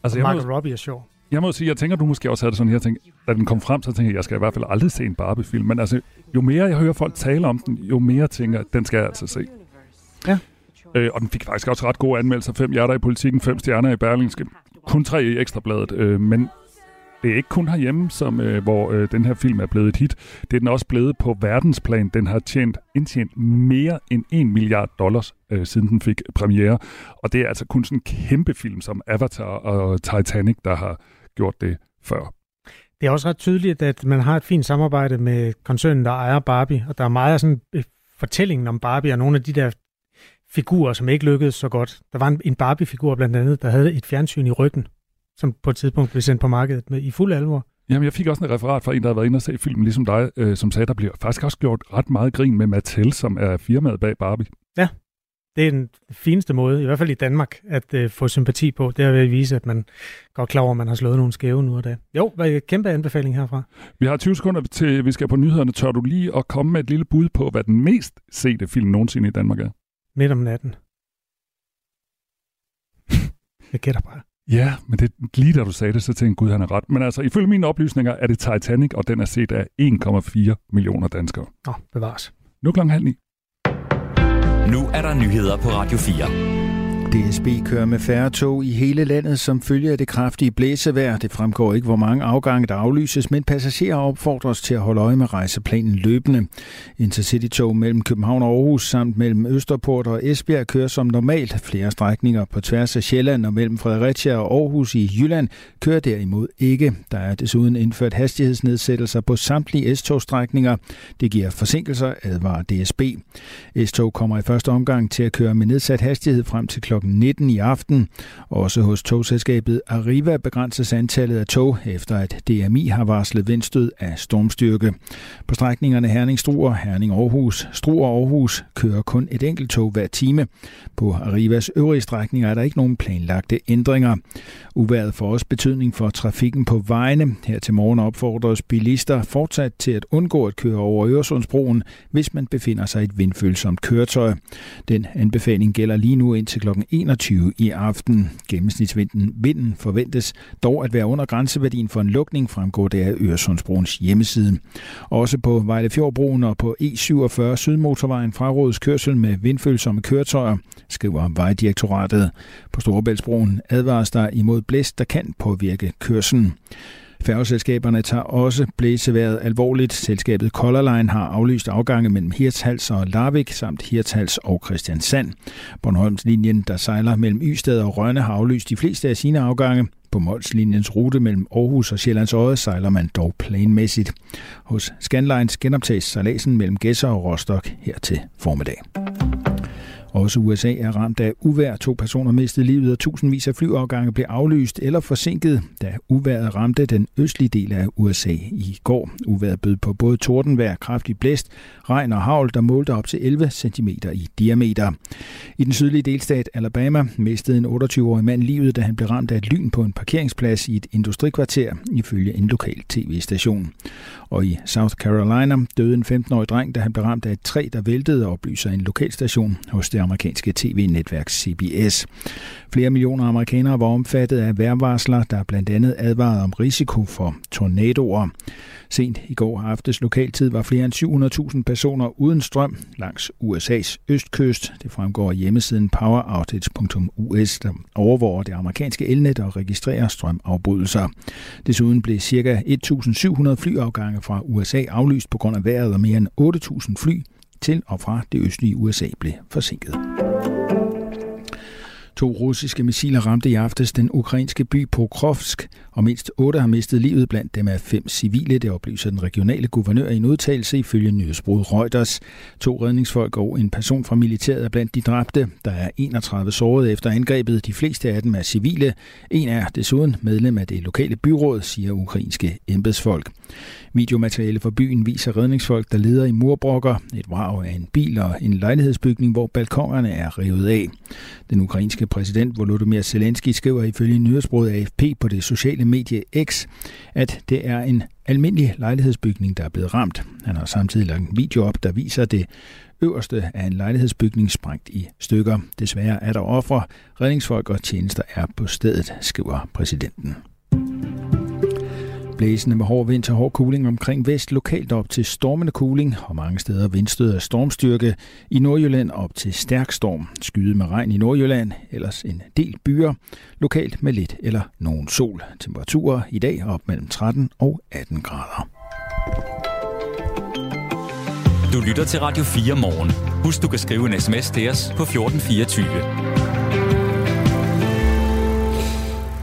Speaker 4: Altså, og Margot må, Robbie er sjov.
Speaker 3: Jeg må sige, jeg tænker, du måske også havde det sådan her, tænkte, da den kom frem, så tænkte jeg, jeg skal i hvert fald aldrig se en Barbie-film. Men altså, jo mere jeg hører folk tale om den, jo mere tænker jeg, den skal jeg altså se.
Speaker 4: Ja.
Speaker 3: Øh, og den fik faktisk også ret gode anmeldelser. Fem hjerter i politikken, fem stjerner i Berlingske. Kun tre i Ekstrabladet. Øh, men det er ikke kun herhjemme, som, øh, hvor øh, den her film er blevet et hit. Det er den også blevet på verdensplan. Den har tjent, indtjent mere end 1 milliard dollars, øh, siden den fik premiere. Og det er altså kun sådan en kæmpe film som Avatar og Titanic, der har gjort det før.
Speaker 4: Det er også ret tydeligt, at man har et fint samarbejde med koncernen, der ejer Barbie, og der er meget af sådan øh, fortællingen om Barbie og nogle af de der figurer, som ikke lykkedes så godt. Der var en Barbie-figur blandt andet, der havde et fjernsyn i ryggen, som på et tidspunkt blev sendt på markedet med i fuld alvor.
Speaker 3: Jamen, jeg fik også en referat fra en, der havde været inde og se filmen, ligesom dig, øh, som sagde, der bliver faktisk også gjort ret meget grin med Mattel, som er firmaet bag Barbie.
Speaker 4: Ja, det er den fineste måde, i hvert fald i Danmark, at øh, få sympati på. Det er ved at vise, at man går klar over, at man har slået nogle skæve nu og da. Jo, hvad er kæmpe anbefaling herfra?
Speaker 3: Vi har 20 sekunder til, vi skal på nyhederne. Tør du lige at komme med et lille bud på, hvad den mest sete film nogensinde i Danmark er?
Speaker 4: Midt om natten. [LAUGHS] Jeg gætter bare.
Speaker 3: Ja, men det, lige da du sagde det, så tænkte gud, han er ret. Men altså, ifølge mine oplysninger er det Titanic, og den er set af 1,4 millioner danskere.
Speaker 4: Nå, bevares.
Speaker 3: Nu klokken halv ni.
Speaker 2: Nu er der nyheder på Radio 4.
Speaker 12: DSB kører med færre tog i hele landet som følge af det kraftige blæsevejr. Det fremgår ikke, hvor mange afgange der aflyses, men passagerer opfordres til at holde øje med rejseplanen løbende. Intercity-tog mellem København og Aarhus samt mellem Østerport og Esbjerg kører som normalt. Flere strækninger på tværs af Sjælland og mellem Fredericia og Aarhus i Jylland kører derimod ikke. Der er desuden indført hastighedsnedsættelser på samtlige S-togstrækninger. Det giver forsinkelser, advarer DSB. S-tog kommer i første omgang til at køre med nedsat hastighed frem til kl. 19 i aften. Også hos togselskabet Arriva begrænses antallet af tog, efter at DMI har varslet vindstød af stormstyrke. På strækningerne Herning-Struer, Herning-Aarhus, Struer-Aarhus kører kun et enkelt tog hver time. På Arrivas øvrige strækninger er der ikke nogen planlagte ændringer. Uværet får også betydning for trafikken på vejene. Her til morgen opfordres bilister fortsat til at undgå at køre over Øresundsbroen, hvis man befinder sig i et vindfølsomt køretøj. Den anbefaling gælder lige nu indtil kl. 21 i aften. Gennemsnitsvinden vinden forventes dog at være under grænseværdien for en lukning, fremgår det af Øresundsbroens hjemmeside. Også på Vejlefjordbroen og på E47 Sydmotorvejen frarådes kørsel med vindfølsomme køretøjer, skriver Vejdirektoratet. På Storebæltsbroen advares der imod blæst, der kan påvirke kørselen. Færgeselskaberne tager også blæseværet alvorligt. Selskabet Color Line har aflyst afgange mellem Hirtshals og Larvik samt Hirtshals og Christiansand. Bornholmslinjen, der sejler mellem Ystad og Rønne, har aflyst de fleste af sine afgange. På Molslinjens rute mellem Aarhus og Sjællands Øje sejler man dog planmæssigt. Hos Scanlines genoptages sejladsen mellem Gæsser og Rostock her til formiddag. Også USA er ramt af uvær. To personer mistede livet, og tusindvis af flyafgange blev aflyst eller forsinket, da uværet ramte den østlige del af USA i går. Uværet bød på både tordenvejr, kraftig blæst, regn og havl, der målte op til 11 cm i diameter. I den sydlige delstat Alabama mistede en 28-årig mand livet, da han blev ramt af et lyn på en parkeringsplads i et industrikvarter, ifølge en lokal tv-station. Og i South Carolina døde en 15-årig dreng, da han blev ramt af et træ, der væltede, oplyser en lokalstation hos det amerikanske tv-netværk CBS. Flere millioner amerikanere var omfattet af vejrvarsler, der blandt andet advarede om risiko for tornadoer. Sent i går aftes lokaltid var flere end 700.000 personer uden strøm langs USA's østkyst. Det fremgår af hjemmesiden poweroutage.us, der overvåger det amerikanske elnet og registrerer strømafbrydelser. Desuden blev ca. 1.700 flyafgange fra USA aflyst på grund af vejret, og mere end 8.000 fly til og fra det østlige USA blev forsinket. To russiske missiler ramte i aftes den ukrainske by Pokrovsk, og mindst otte har mistet livet, blandt dem er fem civile, det oplyser den regionale guvernør i en udtalelse ifølge nyhedsbrud Reuters. To redningsfolk og en person fra militæret er blandt de dræbte. Der er 31 sårede efter angrebet. De fleste af dem er civile. En er desuden medlem af det lokale byråd, siger ukrainske embedsfolk. Videomateriale fra byen viser redningsfolk, der leder i murbrokker, et vrag af en bil og en lejlighedsbygning, hvor balkongerne er revet af. Den ukrainske præsident Volodymyr Zelensky skriver ifølge nyhedsbruget AFP på det sociale medie X, at det er en almindelig lejlighedsbygning, der er blevet ramt. Han har samtidig lagt en video op, der viser det øverste af en lejlighedsbygning sprængt i stykker. Desværre er der ofre. Redningsfolk og tjenester er på stedet, skriver præsidenten. Blæsende med hård vind til hård kuling omkring vest, lokalt op til stormende kuling og mange steder vindstød af stormstyrke. I Nordjylland op til stærk storm. Skyde med regn i Nordjylland, ellers en del byer. Lokalt med lidt eller nogen sol. Temperaturer i dag op mellem 13 og 18 grader.
Speaker 2: Du lytter til Radio 4 morgen. Husk, du kan skrive en sms til os på 1424.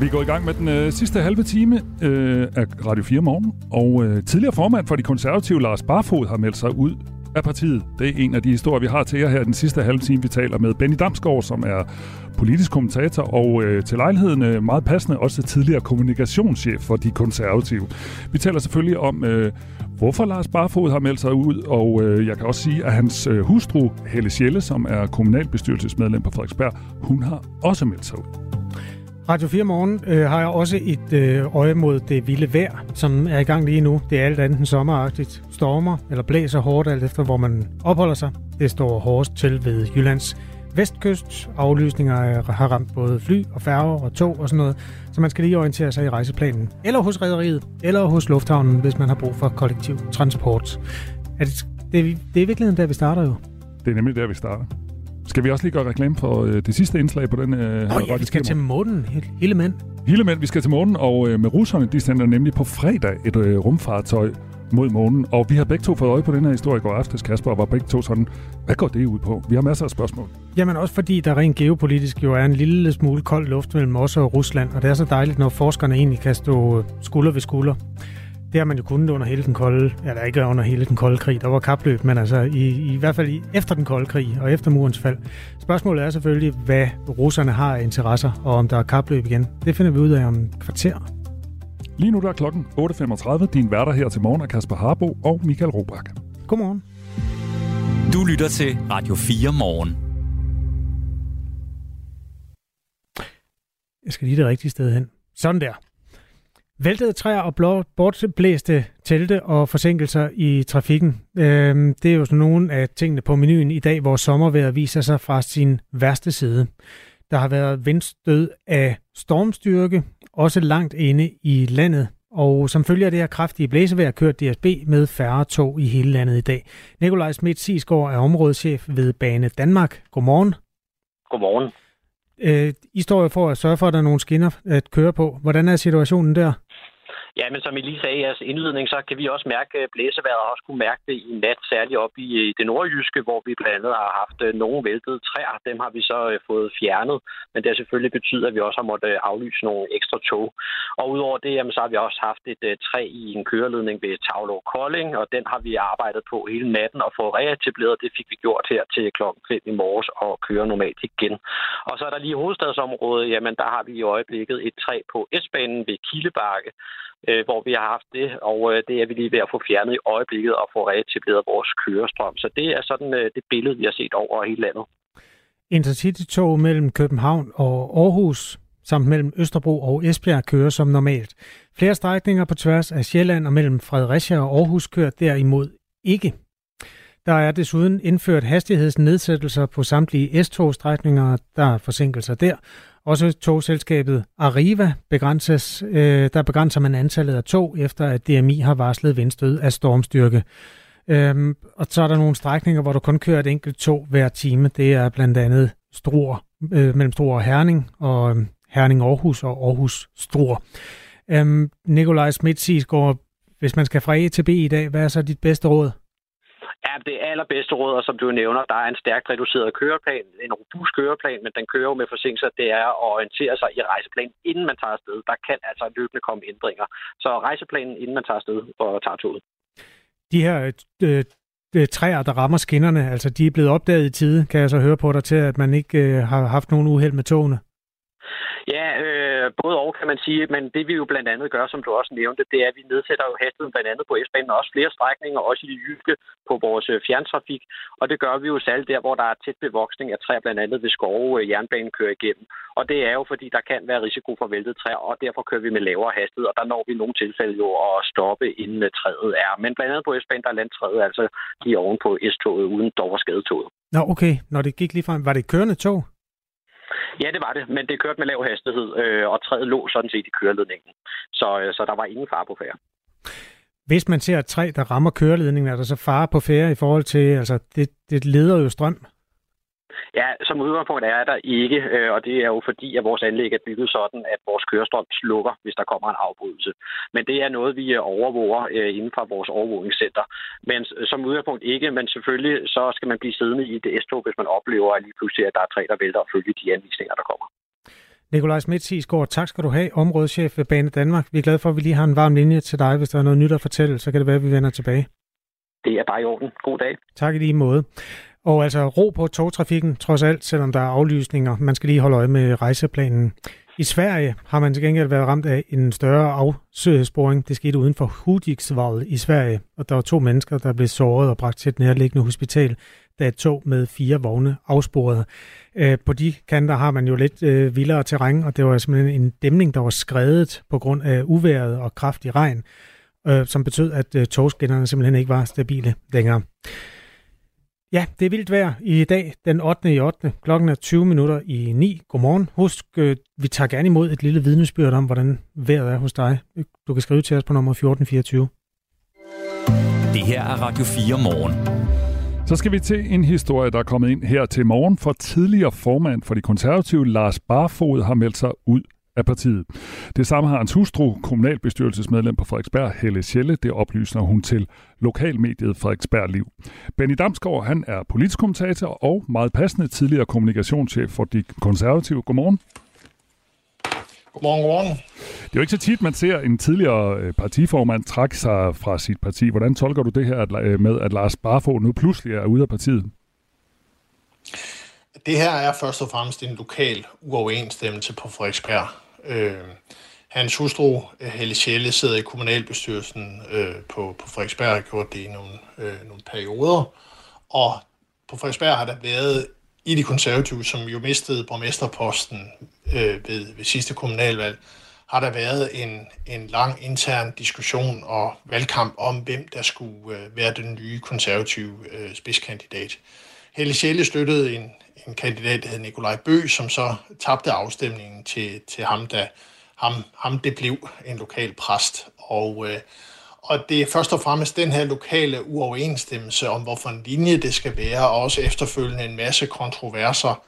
Speaker 3: Vi går i gang med den øh, sidste halve time øh, af Radio 4 morgen, og øh, tidligere formand for de konservative, Lars Barfod, har meldt sig ud af partiet. Det er en af de historier, vi har til jer her den sidste halve time. Vi taler med Benny Damsgaard, som er politisk kommentator og øh, til lejligheden øh, meget passende også tidligere kommunikationschef for de konservative. Vi taler selvfølgelig om, øh, hvorfor Lars Barfod har meldt sig ud, og øh, jeg kan også sige, at hans øh, hustru, Helle Sjelle, som er kommunalbestyrelsesmedlem på Frederiksberg, hun har også meldt sig ud.
Speaker 4: Radio 4 Morgen øh, har jeg også et øh, øje mod det vilde vejr, som er i gang lige nu. Det er alt andet end sommeragtigt. Stormer eller blæser hårdt, alt efter hvor man opholder sig. Det står hårdest til ved Jyllands vestkyst. Aflysninger har ramt både fly og færger og tog og sådan noget, så man skal lige orientere sig i rejseplanen. Eller hos rederiet, eller hos lufthavnen, hvis man har brug for kollektiv transport. Er det, det, det er i virkeligheden der, vi starter jo.
Speaker 3: Det er nemlig der, vi starter. Skal vi også lige gøre reklame for øh, det sidste indslag på den øh,
Speaker 4: Nå, ja, vi skal til månen. Hele mænd.
Speaker 3: Hele mænd, vi skal til månen, og øh, med russerne, de sender nemlig på fredag et øh, rumfartøj mod månen. Og vi har begge to fået øje på den her historie i går aftes, Kasper, og var begge to sådan, hvad går det ud på? Vi har masser af spørgsmål.
Speaker 4: Jamen også fordi der rent geopolitisk jo er en lille smule kold luft mellem os og Rusland, og det er så dejligt, når forskerne egentlig kan stå skulder ved skulder. Det har man jo kunnet under hele den kolde, eller ikke under hele den kolde krig, der var kapløb, men altså i, i hvert fald i, efter den kolde krig og efter murens fald. Spørgsmålet er selvfølgelig, hvad russerne har af interesser, og om der er kapløb igen. Det finder vi ud af om et kvarter.
Speaker 3: Lige nu der er klokken 8.35. Din værter her til morgen er Kasper Harbo og Michael Robach.
Speaker 4: Godmorgen.
Speaker 2: Du lytter til Radio 4 morgen.
Speaker 4: Jeg skal lige det rigtige sted hen. Sådan der. Væltede træer og bortblæste telte og forsinkelser i trafikken. Øhm, det er jo sådan nogle af tingene på menuen i dag, hvor sommervejret viser sig fra sin værste side. Der har været vindstød af stormstyrke, også langt inde i landet. Og som følge af det her kraftige blæsevejr kørt DSB med færre tog i hele landet i dag. Nikolaj Schmidt Sisgaard er områdeschef ved Bane Danmark. Godmorgen.
Speaker 13: Godmorgen.
Speaker 4: Øh, I står jo for at sørge for, at der er nogle skinner at køre på. Hvordan er situationen der?
Speaker 13: Ja, men som I lige sagde i jeres indledning, så kan vi også mærke blæsevejret og også kunne mærke det i nat, særligt op i det nordjyske, hvor vi blandt andet har haft øh, nogle væltede træer. Dem har vi så øh, fået fjernet, men det har selvfølgelig betydet, at vi også har måttet øh, aflyse nogle ekstra tog. Og udover det, jamen, så har vi også haft et træ i en køreledning ved Tavlo Kolding, og den har vi arbejdet på hele natten og fået reetableret. Det fik vi gjort her til klokken 5 i morges og køre normalt igen. Og så er der lige hovedstadsområdet, jamen der har vi i øjeblikket et træ på S-banen ved Kilebakke, øh, hvor vi har haft det, og øh, det er vi lige ved at få fjernet i øjeblikket og få reetableret vores kørestrøm. Så det er sådan øh, det billede, vi har set over hele landet.
Speaker 4: Intercity-tog mellem København og Aarhus samt mellem Østerbro og Esbjerg kører som normalt. Flere strækninger på tværs af Sjælland og mellem Fredericia og Aarhus kører derimod ikke. Der er desuden indført hastighedsnedsættelser på samtlige S-togstrækninger, der er forsinkelser der, også togselskabet Arriva begrænses, øh, der begrænser man antallet af tog, efter at DMI har varslet vindstød af stormstyrke. Øhm, og så er der nogle strækninger, hvor du kun kører et enkelt tog hver time. Det er blandt andet Struer, øh, mellem Struer og Herning, og øh, Herning Aarhus og Aarhus Struer. Øhm, Nikolaj Schmidt går, hvis man skal fra A til B i dag, hvad er så dit bedste råd?
Speaker 13: Det allerbedste råd, og som du nævner, der er en stærkt reduceret køreplan, en robust køreplan, men den kører jo med forsinkelser, det er at orientere sig i rejseplanen, inden man tager afsted. Der kan altså løbende komme ændringer. Så rejseplanen, inden man tager afsted og tager toget.
Speaker 4: De her øh, øh, træer, der rammer skinnerne, altså de er blevet opdaget i tide, kan jeg så høre på dig til, at man ikke øh, har haft nogen uheld med togene?
Speaker 13: Ja, øh, Øh, både og kan man sige, men det vi jo blandt andet gør, som du også nævnte, det er, at vi nedsætter jo hastigheden blandt andet på S-banen, og også flere strækninger, også i det jyske på vores øh, fjerntrafik, og det gør vi jo særligt der, hvor der er tæt bevoksning af træer, blandt andet ved skove, øh, jernbanen kører igennem. Og det er jo, fordi der kan være risiko for væltet træer, og derfor kører vi med lavere hastighed, og der når vi i nogle tilfælde jo at stoppe, inden træet er. Men blandt andet på S-banen, der er landtræet altså lige oven på S-toget, uden dog at skade toget.
Speaker 4: Nå, okay. Når det gik lige frem, var det kørende tog?
Speaker 13: Ja, det var det, men det kørte med lav hastighed, øh, og træet lå sådan set i køreledningen. Så, øh, så der var ingen fare på færre.
Speaker 4: Hvis man ser et træ, der rammer køreledningen, er der så fare på færre i forhold til, altså det, det leder jo strøm?
Speaker 13: Ja, som udgangspunkt er der ikke, øh, og det er jo fordi, at vores anlæg er bygget sådan, at vores kørestrøm slukker, hvis der kommer en afbrydelse. Men det er noget, vi øh, overvåger øh, inden for vores overvågningscenter. Men som udgangspunkt ikke, men selvfølgelig så skal man blive siddende i det S-tog, hvis man oplever at lige pludselig, at der er træ, der vælter og følge de anvisninger, der kommer.
Speaker 4: Nikolaj Schmidt Sisgaard, tak skal du have, områdeschef ved Bane Danmark. Vi er glade for, at vi lige har en varm linje til dig. Hvis der er noget nyt at fortælle, så kan det være, at vi vender tilbage.
Speaker 13: Det er bare i orden. God dag.
Speaker 4: Tak i lige måde. Og altså ro på togtrafikken, trods alt, selvom der er aflysninger. Man skal lige holde øje med rejseplanen. I Sverige har man til gengæld været ramt af en større afsøgesporing. Det skete uden for Hudiksvall i Sverige, og der var to mennesker, der blev såret og bragt til et nærliggende hospital, da et tog med fire vogne afsporede. Øh, på de kanter har man jo lidt øh, vildere terræn, og det var simpelthen en dæmning, der var skredet på grund af uværet og kraftig regn, øh, som betød, at togskinnerne simpelthen ikke var stabile længere. Ja, det er vildt vejr i dag, den 8. i 8. Klokken er 20 minutter i 9. Godmorgen. Husk, øh, vi tager gerne imod et lille vidnesbyrd om, hvordan vejret er hos dig. Du kan skrive til os på nummer 1424.
Speaker 2: Det her er Radio 4 morgen.
Speaker 3: Så skal vi til en historie, der er kommet ind her til morgen, for tidligere formand for de konservative, Lars Barfod, har meldt sig ud af partiet. Det samme har hans hustru, kommunalbestyrelsesmedlem på Frederiksberg, Helle Schelle, det oplyser hun til lokalmediet Frederiksberg Liv. Benny Damsgaard, han er politisk kommentator og meget passende tidligere kommunikationschef for de konservative. Godmorgen.
Speaker 14: Godmorgen, godmorgen.
Speaker 3: Det er jo ikke så tit, man ser en tidligere øh, partiformand trække sig fra sit parti. Hvordan tolker du det her øh, med, at Lars Barfod nu pludselig er ude af partiet?
Speaker 14: Det her er først og fremmest en lokal uoverensstemmelse på Frederiksberg. Øh, hans hustru, øh, Helle Schelle, sidder i kommunalbestyrelsen øh, på, på Frederiksberg og har gjort det i nogle, øh, nogle perioder. Og på Frederiksberg har der været i de konservative, som jo mistede borgmesterposten øh, ved, ved sidste kommunalvalg, har der været en, en lang intern diskussion og valgkamp om, hvem der skulle øh, være den nye konservative øh, spidskandidat. Helle Schelle støttede en, en kandidat, der hed Nikolaj Bø, som så tabte afstemningen til, til ham, da ham, ham det blev en lokal præst. Og, øh, og det er først og fremmest den her lokale uoverensstemmelse om, hvorfor en linje det skal være, og også efterfølgende en masse kontroverser,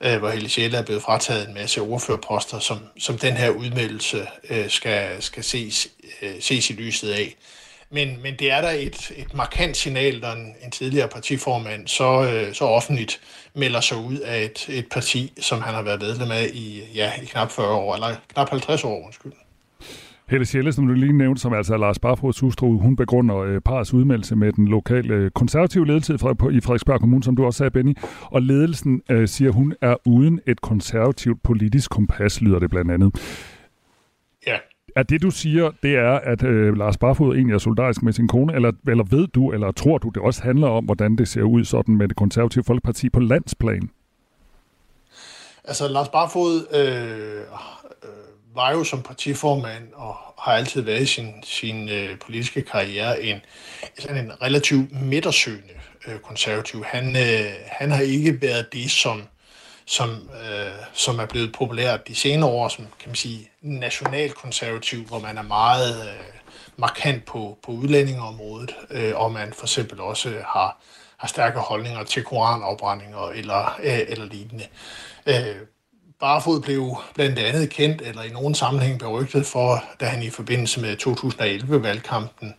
Speaker 14: øh, hvor Helle Sjæle er blevet frataget en masse ordførerposter, som, som den her udmeldelse øh, skal, skal ses, øh, ses i lyset af. Men, men det er der et, et markant signal, når en, en tidligere partiformand så, øh, så offentligt melder sig ud af et, et parti, som han har været medlem af i, ja, i knap 40 år, eller knap 50 år, undskyld.
Speaker 3: Helle Sjælle, som du lige nævnte, som altså er Lars Barfods hustru, hun begrunder øh, parets udmeldelse med den lokale øh, konservative ledelse i Frederiksberg Kommune, som du også sagde, Benny. Og ledelsen øh, siger, hun er uden et konservativt politisk kompas, lyder det blandt andet.
Speaker 14: Ja,
Speaker 3: er det, du siger, det er, at øh, Lars Barfod egentlig er solidarisk med sin kone, eller, eller ved du, eller tror du, det også handler om, hvordan det ser ud sådan med det konservative folkeparti på landsplan?
Speaker 14: Altså, Lars Barfod øh, øh, var jo som partiformand og har altid været i sin, sin øh, politiske karriere en, sådan en relativt midtersøgende øh, konservativ. Han, øh, han har ikke været det, som som, øh, som er blevet populært de senere år, som kan man sige nationalkonservativ, hvor man er meget øh, markant på, på udlændingeområdet, øh, og man for eksempel også har, har stærke holdninger til koranafbrændinger eller, øh, eller lignende. Øh, Barfod blev blandt andet kendt, eller i nogen sammenhæng berygtet for, da han i forbindelse med 2011-valgkampen,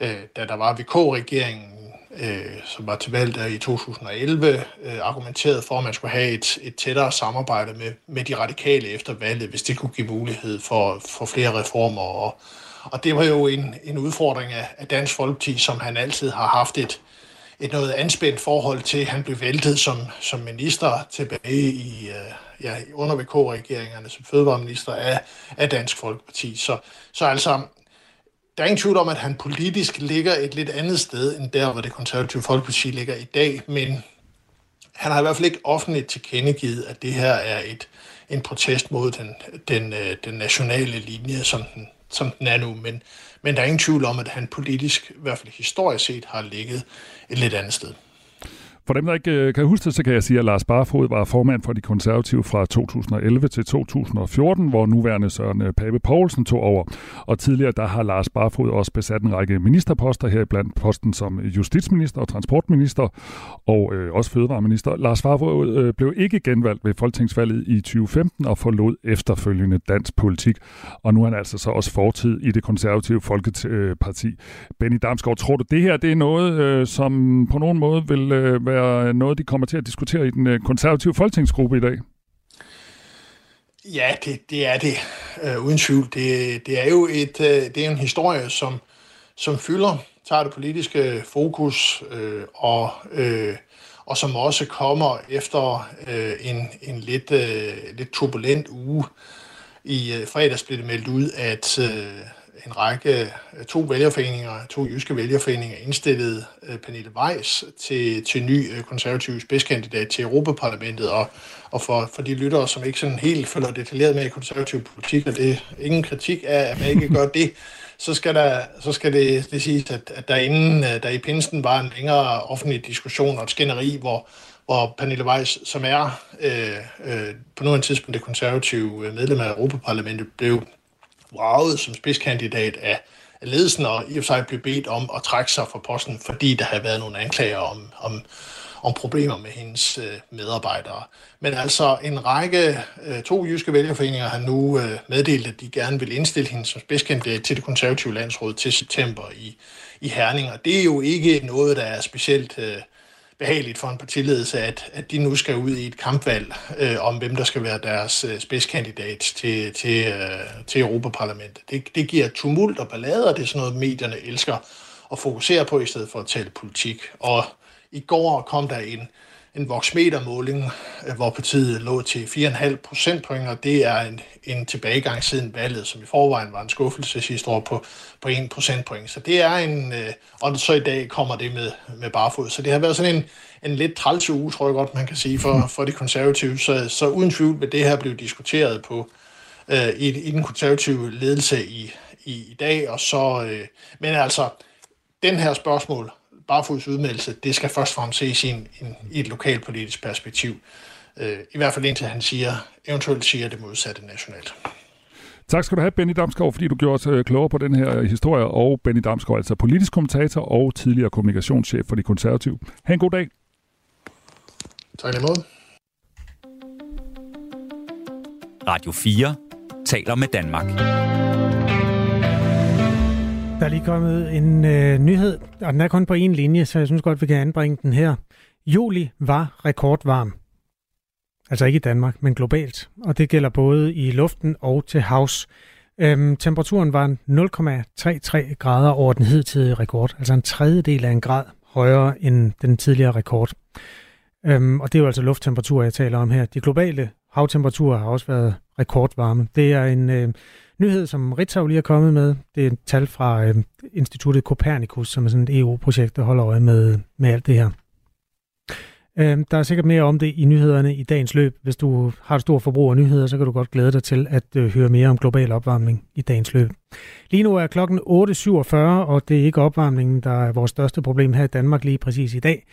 Speaker 14: øh, da der var VK-regeringen, øh, som var til valg der i 2011, øh, argumenterede for, at man skulle have et, et tættere samarbejde med, med de radikale efter valget, hvis det kunne give mulighed for, for flere reformer. Og, og det var jo en, en udfordring af, af Dansk Folkeparti, som han altid har haft et, et noget anspændt forhold til. Han blev væltet som, som minister tilbage i, øh, ja, under VK-regeringerne som fødevareminister af, af Dansk Folkeparti. Så, så altså, der er ingen tvivl om, at han politisk ligger et lidt andet sted, end der, hvor det konservative folkeparti ligger i dag, men han har i hvert fald ikke offentligt tilkendegivet, at det her er et, en protest mod den, den, øh, den nationale linje, som den, som den er nu. Men, men der er ingen tvivl om, at han politisk, i hvert fald historisk set, har ligget et lidt andet sted.
Speaker 3: For dem, der ikke øh, kan huske det, så kan jeg sige, at Lars Barfod var formand for de konservative fra 2011 til 2014, hvor nuværende Søren øh, Pape Poulsen tog over. Og tidligere der har Lars Barfod også besat en række ministerposter her blandt posten som justitsminister og transportminister og øh, også fødevareminister. Lars Barfod øh, blev ikke genvalgt ved folketingsvalget i 2015 og forlod efterfølgende dansk politik. Og nu er han altså så også fortid i det konservative Folkeparti. Øh, Benny Damsgaard, tror du, det her det er noget, øh, som på nogen måde vil øh, være noget, de kommer til at diskutere i den øh, konservative folketingsgruppe i dag?
Speaker 14: Ja, det, det er det, øh, uden tvivl. Det, det er jo et, øh, det er en historie, som, som fylder, tager det politiske fokus, øh, og, øh, og som også kommer efter øh, en, en lidt, øh, lidt turbulent uge. I øh, fredags blev det meldt ud, at øh, en række, øh, to vælgerforeninger, to jyske vælgerforeninger indstillede øh, Pernille Weiss til, til ny øh, konservativ spidskandidat til Europaparlamentet, og, og for, for de lyttere, som ikke sådan helt følger detaljeret med i konservativ politik, og det er ingen kritik af, at man ikke gør det, så skal, der, så skal det, det siges, at, at der inden der i pinsen var en længere offentlig diskussion og et skænderi, hvor, hvor Pernille Weiss, som er øh, øh, på nuværende tidspunkt det konservative medlem af Europaparlamentet, blev vraget som spidskandidat af, ledelsen, og i og for sig blev bedt om at trække sig fra posten, fordi der havde været nogle anklager om, om, om problemer med hendes øh, medarbejdere. Men altså en række, øh, to jyske vælgerforeninger har nu øh, meddelt, at de gerne vil indstille hende som spidskandidat til det konservative landsråd til september i, i Herning. Og det er jo ikke noget, der er specielt øh, behageligt for en partiledelse, at, at de nu skal ud i et kampvalg øh, om, hvem der skal være deres øh, spidskandidat til, til, øh, til Europaparlamentet. Det, det giver tumult og ballade, og det er sådan noget, medierne elsker at fokusere på, i stedet for at tale politik. Og i går kom der en en voksmetermåling, øh, hvor partiet lå til 4,5 procentpoint, og det er en, en tilbagegang siden valget, som i forvejen var en skuffelse sidste år på, på 1 procentpoint. Så det er en, øh, og så i dag kommer det med, med barfod. Så det har været sådan en, en lidt træls uge, tror jeg godt, man kan sige, for, for de konservative. Så, så uden tvivl vil det her blive diskuteret på, øh, i, i den konservative ledelse i, i, i dag. Og så, øh, men altså, den her spørgsmål Barfods udmeldelse, det skal først og fremmest ses i, en, en, i et lokalpolitisk perspektiv. Øh, I hvert fald indtil han siger, eventuelt siger det modsatte nationalt.
Speaker 3: Tak skal du have, Benny Damsgaard, fordi du gjorde os øh, klogere på den her historie. Og Benny Damsgaard, altså politisk kommentator og tidligere kommunikationschef for de konservative. Ha' en god dag.
Speaker 14: Tak imod.
Speaker 2: Radio 4 taler med Danmark.
Speaker 4: Der er lige kommet en øh, nyhed, og den er kun på en linje, så jeg synes godt, vi kan anbringe den her. Juli var rekordvarm. Altså ikke i Danmark, men globalt. Og det gælder både i luften og til havs. Øhm, temperaturen var 0,33 grader over den hidtidige rekord. Altså en tredjedel af en grad højere end den tidligere rekord. Øhm, og det er jo altså lufttemperatur, jeg taler om her. De globale havtemperaturer har også været rekordvarme. Det er en øh, nyhed, som Ritzau lige er kommet med. Det er et tal fra øh, Instituttet Copernicus, som er sådan et EU-projekt, der holder øje med, med alt det her. Øh, der er sikkert mere om det i nyhederne i dagens løb. Hvis du har et stort forbrug af nyheder, så kan du godt glæde dig til at øh, høre mere om global opvarmning i dagens løb. Lige nu er klokken 8.47, og det er ikke opvarmningen, der er vores største problem her i Danmark lige præcis i dag.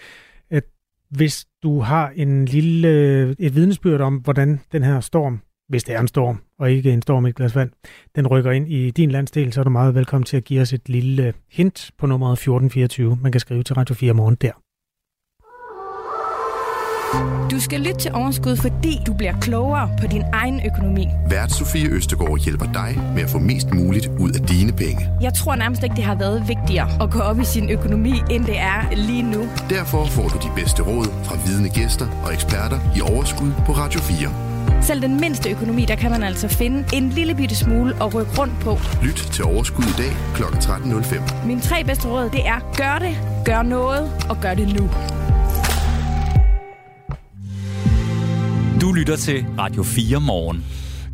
Speaker 4: At hvis du har en lille, øh, et vidnesbyrd om, hvordan den her storm hvis det er en storm, og ikke en storm i et glas vand, den rykker ind i din landsdel, så er du meget velkommen til at give os et lille hint på nummeret 1424. Man kan skrive til Radio 4 morgen der.
Speaker 15: Du skal lytte til Overskud, fordi du bliver klogere på din egen økonomi.
Speaker 10: Vært Sofie Østegård hjælper dig med at få mest muligt ud af dine penge.
Speaker 15: Jeg tror nærmest ikke, det har været vigtigere at gå op i sin økonomi, end det er lige nu.
Speaker 10: Derfor får du de bedste råd fra vidne gæster og eksperter i Overskud på Radio 4.
Speaker 15: Selv den mindste økonomi, der kan man altså finde en lille bitte smule at rykke rundt på.
Speaker 10: Lyt til Overskud i dag kl. 13.05.
Speaker 15: Mine tre bedste råd, det er gør det, gør noget og gør det nu.
Speaker 2: Du lytter til Radio 4 morgen.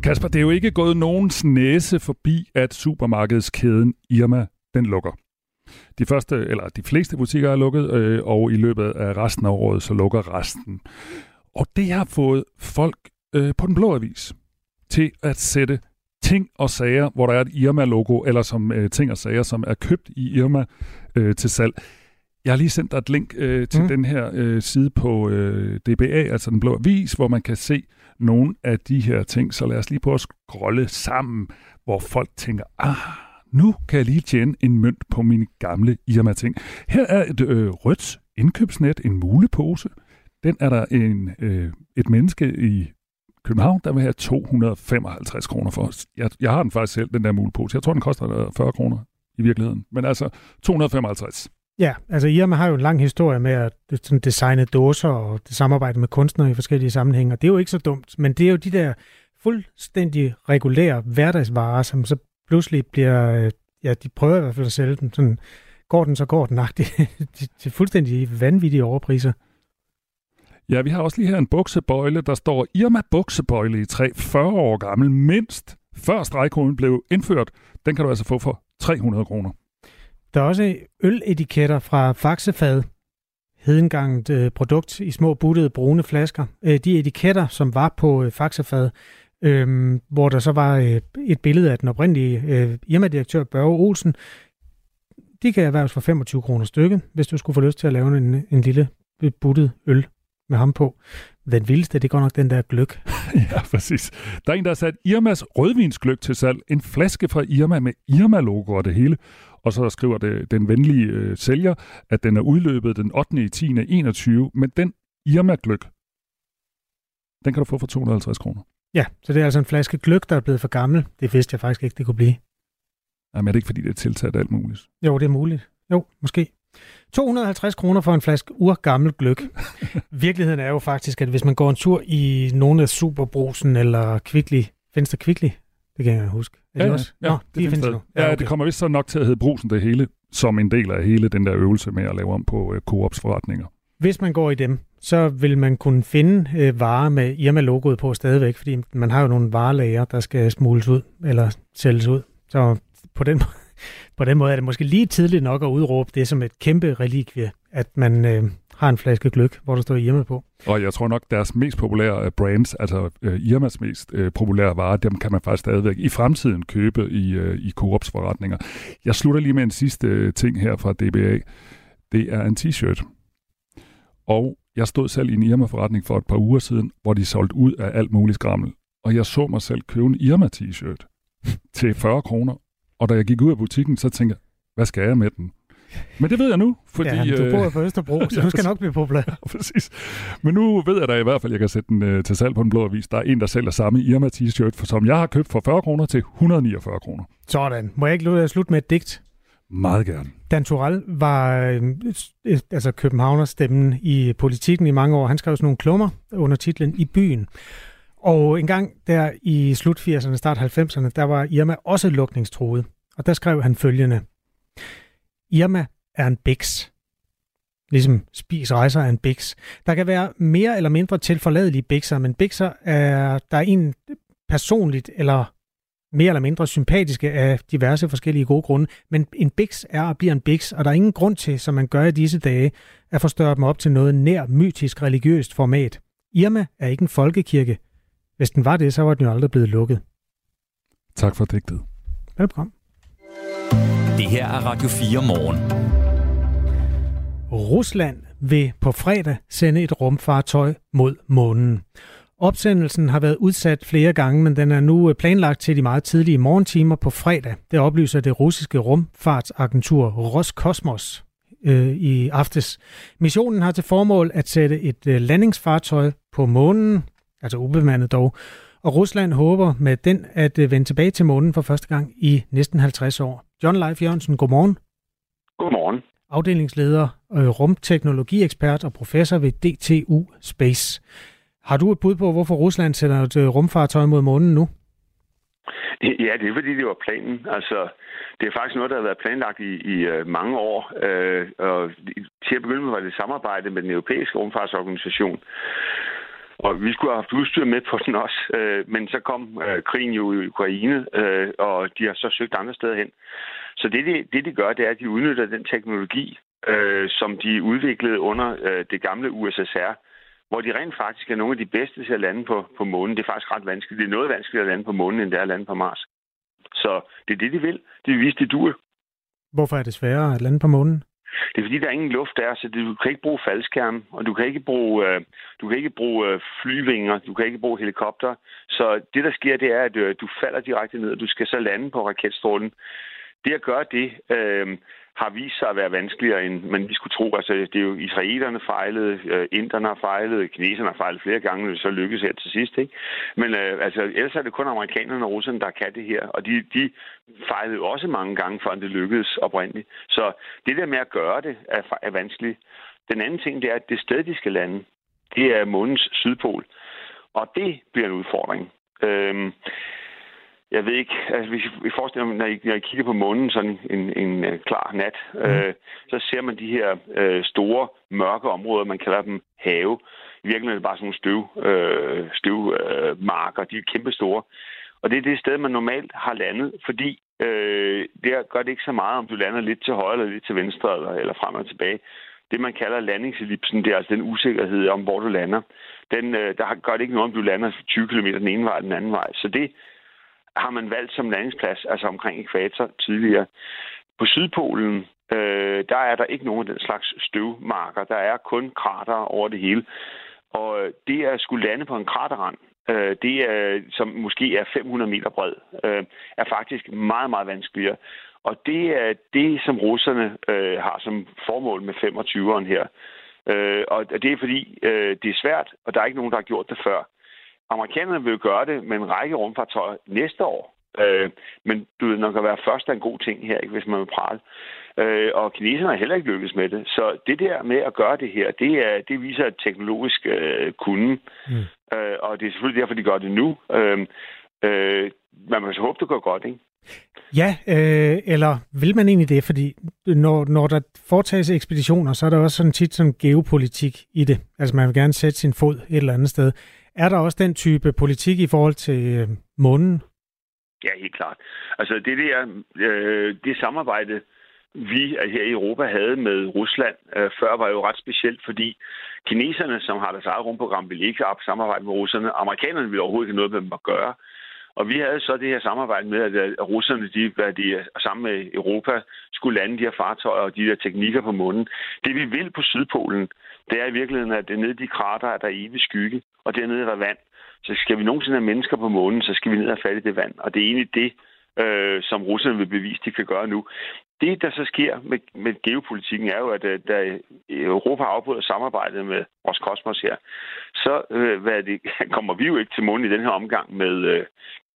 Speaker 3: Kasper, det er jo ikke gået nogens næse forbi, at supermarkedskæden Irma den lukker. De første, eller de fleste butikker er lukket, øh, og i løbet af resten af året, så lukker resten. Og det har fået folk øh, på den blå avis til at sætte ting og sager, hvor der er et Irma-logo, eller som øh, ting og sager, som er købt i Irma øh, til salg. Jeg har lige sendt dig et link øh, til mm. den her øh, side på øh, DBA, altså den blå avis, hvor man kan se nogle af de her ting. Så lad os lige prøve at scrolle sammen, hvor folk tænker, ah, nu kan jeg lige tjene en mønt på mine gamle Irma-ting. Her er et øh, rødt indkøbsnet, en mulepose. Den er der en, øh, et menneske i København, der vil have 255 kroner for. Jeg, jeg har den faktisk selv, den der mulepose. Jeg tror, den koster øh, 40 kroner i virkeligheden. Men altså 255.
Speaker 4: Ja, altså Irma har jo en lang historie med at sådan designe dåser og det samarbejde med kunstnere i forskellige sammenhænge, det er jo ikke så dumt, men det er jo de der fuldstændig regulære hverdagsvarer, som så pludselig bliver, øh, ja, de prøver i hvert fald at sælge dem, sådan, går den, så går den, til, til fuldstændig vanvittige overpriser.
Speaker 3: Ja, vi har også lige her en buksebøjle, der står Irma buksebøjle i 3, 40 år gammel, mindst før stregkoden blev indført. Den kan du altså få for 300 kroner.
Speaker 4: Der er også øletiketter fra Faxefad, hedengangt øh, produkt i små buttede brune flasker. Øh, de etiketter, som var på øh, Faxefad, øh, hvor der så var øh, et billede af den oprindelige øh, Irma-direktør Børge Olsen, de kan erhverves for 25 kroner stykket, hvis du skulle få lyst til at lave en, en lille øh, buttet øl med ham på. Den vildeste, det går nok den der gløk. [LAUGHS]
Speaker 3: ja, præcis. Der er en, der har sat Irmas rødvinsgløk til salg. En flaske fra Irma med Irma-logo og det hele. Og så skriver det, den venlige øh, sælger, at den er udløbet den 8. i 10. 21. Men den Irma-gløk, den kan du få for 250 kroner.
Speaker 4: Ja, så det er altså en flaske gløk, der er blevet for gammel. Det vidste jeg faktisk ikke, det kunne blive.
Speaker 3: Jamen er det ikke, fordi det er tilsat alt muligt?
Speaker 4: Jo, det er muligt. Jo, måske. 250 kroner for en flaske urgammel gløk. Virkeligheden er jo faktisk, at hvis man går en tur i nogle af Superbrusen eller Kvickly, findes der Kvickly? Det kan jeg huske. Er
Speaker 3: ja,
Speaker 4: de også?
Speaker 3: ja,
Speaker 4: Nå,
Speaker 3: det
Speaker 4: de
Speaker 3: findes
Speaker 4: nu.
Speaker 3: Ja, okay. det kommer vist så nok til at hedde Brusen det hele, som en del af hele den der øvelse med at lave om på uh, Coops forretninger.
Speaker 4: Hvis man går i dem, så vil man kunne finde øh, varer med Irma-logoet på stadigvæk, fordi man har jo nogle varelager, der skal smules ud eller sælges ud. Så på den, på den måde er det måske lige tidligt nok at udråbe det som et kæmpe relikvie, at man øh, har en flaske gløk, hvor der står Irma på.
Speaker 3: Og jeg tror nok, deres mest populære øh, brands, altså øh, Irmas mest øh, populære varer, dem kan man faktisk stadigvæk i fremtiden købe i, øh, i Coops forretninger. Jeg slutter lige med en sidste øh, ting her fra DBA. Det er en t-shirt. Og jeg stod selv i en Irma-forretning for et par uger siden, hvor de solgte ud af alt muligt skrammel. Og jeg så mig selv købe en Irma-t-shirt til 40 kroner. Og da jeg gik ud af butikken, så tænkte jeg, hvad skal jeg med den? Men det ved jeg nu, fordi...
Speaker 4: Ja, du bor på Østerbro, [LAUGHS] så du skal nok blive populær. [LAUGHS]
Speaker 3: Præcis. Men nu ved jeg da i hvert fald, at jeg kan sætte den øh, til salg på en blå avis. Der er en, der sælger samme Irma t-shirt, som jeg har købt for 40 kroner til 149 kroner.
Speaker 4: Sådan. Må jeg ikke slutte med et digt?
Speaker 3: Meget gerne.
Speaker 4: Dan Tural var øh, altså Københavners stemmen i politikken i mange år. Han skrev sådan nogle klummer under titlen I byen. Og en gang der i slut 80'erne, start 90'erne, der var Irma også lukningstroet. Og der skrev han følgende. Irma er en biks. Ligesom spis rejser er en biks. Der kan være mere eller mindre tilforladelige bikser, men bikser er, der er en personligt eller mere eller mindre sympatiske af diverse forskellige gode grunde. Men en biks er og bliver en biks, og der er ingen grund til, som man gør i disse dage, at forstørre dem op til noget nær mytisk religiøst format. Irma er ikke en folkekirke. Hvis den var det, så var den jo aldrig blevet lukket.
Speaker 3: Tak for digtet.
Speaker 4: Velkommen.
Speaker 2: Det her er Radio 4 morgen.
Speaker 4: Rusland vil på fredag sende et rumfartøj mod månen. Opsendelsen har været udsat flere gange, men den er nu planlagt til de meget tidlige morgentimer på fredag. Det oplyser det russiske rumfartsagentur Roskosmos øh, i aftes. Missionen har til formål at sætte et øh, landingsfartøj på månen, altså ubemandet dog, og Rusland håber med den at øh, vende tilbage til månen for første gang i næsten 50 år. John Leif Jørgensen, godmorgen.
Speaker 16: Godmorgen.
Speaker 4: Afdelingsleder, øh, rumteknologiekspert og professor ved DTU Space. Har du et bud på, hvorfor Rusland sender et øh, rumfartøj mod månen nu?
Speaker 16: Ja, det er fordi, det var planen. Altså, det er faktisk noget, der har været planlagt i, i mange år. Uh, og til at begynde med var det samarbejde med den europæiske rumfartsorganisation. Og vi skulle have haft udstyr med på den også, øh, men så kom øh, krigen jo i Ukraine, øh, og de har så søgt andre steder hen. Så det, det, det de gør, det er, at de udnytter den teknologi, øh, som de udviklede under øh, det gamle USSR, hvor de rent faktisk er nogle af de bedste til at lande på, på månen. Det er faktisk ret vanskeligt. Det er noget vanskeligt at lande på månen, end det er at lande på Mars. Så det er det, de vil. De vil vise, det duer.
Speaker 4: Hvorfor er det sværere at lande på månen?
Speaker 16: Det er fordi, der er ingen luft der, så du kan ikke bruge faldskærm, og du kan ikke bruge, øh, du kan ikke bruge øh, flyvinger, du kan ikke bruge helikopter. Så det, der sker, det er, at øh, du falder direkte ned, og du skal så lande på raketstrålen. Det at gøre det, øh, har vist sig at være vanskeligere, end man lige skulle tro. Altså, det er jo israelerne fejlede, øh, inderne har fejlet, kineserne har fejlet flere gange, det så lykkedes her til sidst. Ikke? Men øh, altså, ellers er det kun amerikanerne og russerne, der kan det her, og de, de fejlede jo også mange gange, før det lykkedes oprindeligt. Så det der med at gøre det er, er vanskeligt. Den anden ting, det er, at det sted, de skal lande, det er månens sydpol. Og det bliver en udfordring. Øhm, jeg ved ikke, altså hvis I forestiller mig, når I, når I kigger på månen sådan en, en, en øh, klar nat, mm. øh, så ser man de her øh, store, mørke områder, man kalder dem have. I virkeligheden er det bare sådan nogle støv, øh, støvmarker, øh, de er kæmpe store. Og det er det sted, man normalt har landet, fordi øh, det gør det ikke så meget, om du lander lidt til højre eller lidt til venstre, eller, eller frem og tilbage. Det, man kalder landingsellipsen, det er altså den usikkerhed om, hvor du lander. Den, øh, der gør det ikke noget, om du lander 20 km den ene vej eller den anden vej. Så det har man valgt som landingsplads, altså omkring ekvator tidligere. På Sydpolen, øh, der er der ikke nogen af den slags støvmarker. Der er kun krater over det hele. Og det at skulle lande på en kraterrand, øh, det er, som måske er 500 meter bred, øh, er faktisk meget, meget vanskeligere. Og det er det, som russerne øh, har som formål med 25'eren her. Øh, og det er fordi, øh, det er svært, og der er ikke nogen, der har gjort det før. Amerikanerne vil gøre det med en række rumfartøjer næste år. Øh, men du ved, nok at være først er en god ting her, ikke, hvis man vil prale. Øh, og kineserne har heller ikke lykkes med det. Så det der med at gøre det her, det, er, det viser et teknologisk øh, kunde. Mm. Øh, og det er selvfølgelig derfor, de gør det nu. Øh, øh, man må så håbe, det går godt, ikke?
Speaker 4: Ja, øh, eller vil man egentlig det? Fordi når, når der foretages ekspeditioner, så er der også sådan tit sådan geopolitik i det. Altså man vil gerne sætte sin fod et eller andet sted. Er der også den type politik i forhold til øh, månen?
Speaker 16: Ja, helt klart. Altså det der, øh, det samarbejde, vi øh, her i Europa havde med Rusland øh, før, var jo ret specielt, fordi kineserne, som har deres eget rumprogram, ville ikke op samarbejde med russerne. Amerikanerne ville overhovedet ikke have noget med dem at gøre. Og vi havde så det her samarbejde med, at russerne, de, hvad de sammen med Europa, skulle lande de her fartøjer og de her teknikker på månen. Det vi vil på Sydpolen, det er i virkeligheden, at det nede i de krater, er der evig skygge, og dernede er der vand. Så skal vi nogensinde have mennesker på månen, så skal vi ned og falde i det vand. Og det er egentlig det, øh, som russerne vil bevise, de kan gøre nu. Det, der så sker med, med geopolitikken, er jo, at øh, da Europa afbryder samarbejdet med Roskosmos her, så øh, hvad det, [LAUGHS] kommer vi jo ikke til månen i den her omgang med, øh,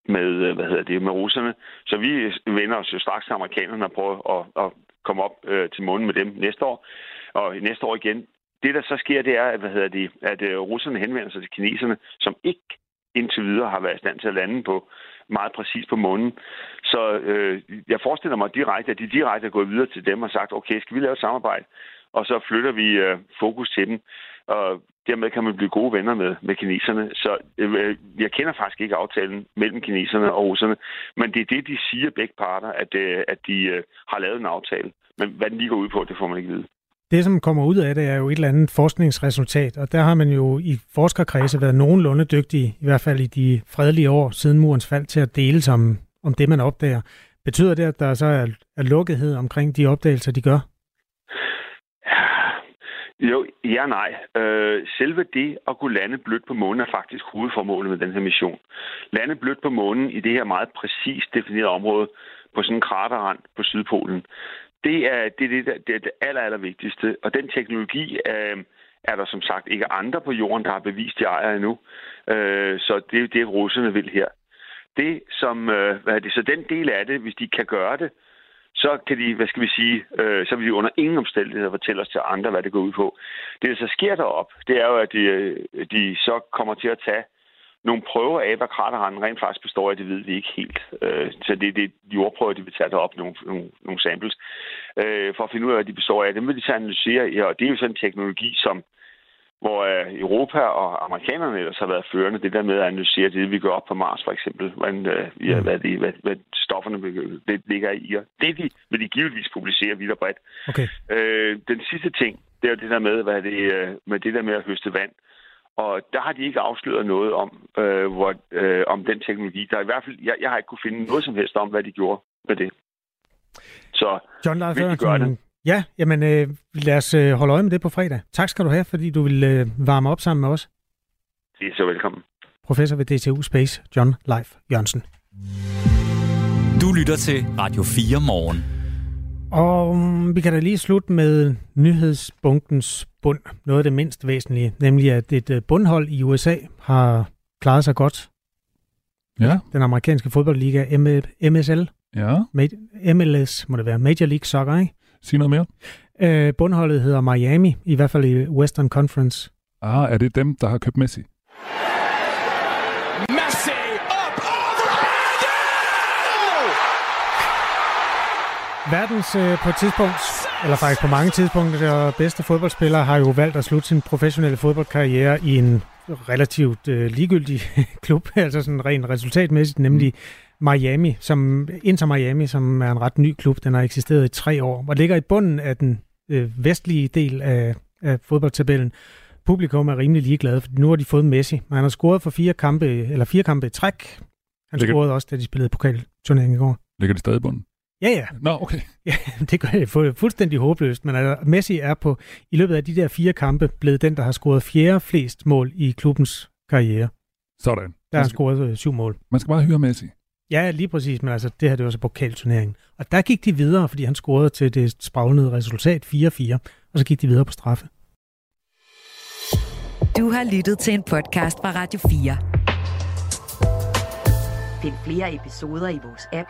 Speaker 16: med, øh, hvad hedder det, med russerne. Så vi vender os jo straks til amerikanerne og prøver at, at komme op øh, til månen med dem næste år. Og næste år igen. Det, der så sker, det er, at, hvad hedder det, at øh, russerne henvender sig til kineserne, som ikke indtil videre har været i stand til at lande på meget præcis på månen. Så øh, jeg forestiller mig direkte, at de direkte er gået videre til dem og sagt, okay, skal vi lave et samarbejde? Og så flytter vi øh, fokus til dem. Og dermed kan man blive gode venner med, med kineserne. Så øh, jeg kender faktisk ikke aftalen mellem kineserne og russerne, men det er det, de siger begge parter, at, øh, at de øh, har lavet en aftale. Men hvad den lige går ud på, det får man ikke vide.
Speaker 4: Det, som kommer ud af det, er jo et eller andet forskningsresultat, og der har man jo i forskerkredse været nogenlunde dygtige, i hvert fald i de fredelige år siden murens fald, til at dele om, om det, man opdager. Betyder det, at der så er, er lukkethed omkring de opdagelser, de gør?
Speaker 16: Jo, ja nej. Øh, selve det at kunne lande blødt på månen er faktisk hovedformålet med den her mission. Lande blødt på månen i det her meget præcist definerede område på sådan en kraterrand på Sydpolen. Det er det, det, det, det, det aller, aller vigtigste. Og den teknologi øh, er der som sagt ikke andre på jorden, der har bevist, de ejer endnu. Øh, så det er det, russerne vil her. Det som, øh, hvad er det, så den del af det, hvis de kan gøre det, så kan de, hvad skal vi sige, øh, så vil de under ingen omstændigheder fortælle os til andre, hvad det går ud på. Det, der så sker derop, det er jo, at de, øh, de så kommer til at tage nogle prøver af, hvad kraterranden rent faktisk består af, det ved vi ikke helt. Øh, så det er det, de jordprøver, de vil tage derop, nogle, nogle, nogle samples, øh, for at finde ud af, hvad de består af. Dem vil de så analysere, ja, og det er jo sådan en teknologi, som hvor øh, Europa og amerikanerne ellers har været førende, det der med at analysere det, vi gør op på Mars for eksempel, hvordan, øh, ja, mm. hvad, det, hvad, hvad stofferne det ligger i. Og det de, vil de givetvis publicere vidt og bredt.
Speaker 4: Okay.
Speaker 16: Øh, den sidste ting, det er det der med, hvad det, øh, med det der med at høste vand. Og der har de ikke afsløret noget om, øh, hvor, øh, om den teknologi. Der er i hvert fald, jeg, jeg har ikke kunne finde noget som helst om, hvad de gjorde med det. Så
Speaker 4: John Lars hvis de gør det, Ja, jamen øh, lad os øh, holde øje med det på fredag. Tak skal du have, fordi du vil øh, varme op sammen med os.
Speaker 16: Det er så velkommen.
Speaker 4: Professor ved DTU Space, John Leif Jørgensen.
Speaker 2: Du lytter til Radio 4 morgen.
Speaker 4: Og mm, vi kan da lige slutte med nyhedsbunkens bund. Noget af det mindst væsentlige, nemlig at et øh, bundhold i USA har klaret sig godt.
Speaker 3: Ja.
Speaker 4: Den amerikanske fodboldliga MSL.
Speaker 3: Ja.
Speaker 4: MLS må det være. Major League Soccer, ikke?
Speaker 3: Sig noget mere.
Speaker 4: Øh, bundholdet hedder Miami, i hvert fald i Western Conference.
Speaker 3: Ah, er det dem, der har købt Messi?
Speaker 17: Messi up over
Speaker 4: Verdens øh, på et tidspunkt, eller faktisk på mange tidspunkter, der bedste fodboldspiller har jo valgt at slutte sin professionelle fodboldkarriere i en relativt øh, ligegyldig [LAUGHS] klub, altså sådan rent resultatmæssigt, nemlig Miami, som Inter Miami, som er en ret ny klub. Den har eksisteret i tre år, og ligger i bunden af den øh, vestlige del af, af fodboldtabellen. Publikum er rimelig ligeglade, for nu har de fået Messi. Men han har scoret for fire kampe, eller fire kampe i træk. Han ligger... scorede også, da de spillede pokalturneringen i går.
Speaker 3: Ligger de stadig i bunden?
Speaker 4: Ja, ja.
Speaker 3: Nå, okay. [LAUGHS]
Speaker 4: Ja, det gør det fuldstændig håbløst, men altså, Messi er på, i løbet af de der fire kampe, blevet den, der har scoret fjerde flest mål i klubbens karriere.
Speaker 3: Sådan.
Speaker 4: Der har han scoret øh, syv mål.
Speaker 3: Man skal bare høre Messi.
Speaker 4: Ja, lige præcis, men altså, det her det var så pokalturneringen. Og der gik de videre, fordi han scorede til det spraglede resultat 4-4, og så gik de videre på straffe.
Speaker 1: Du har lyttet til en podcast fra Radio 4.
Speaker 17: Find flere episoder i vores app,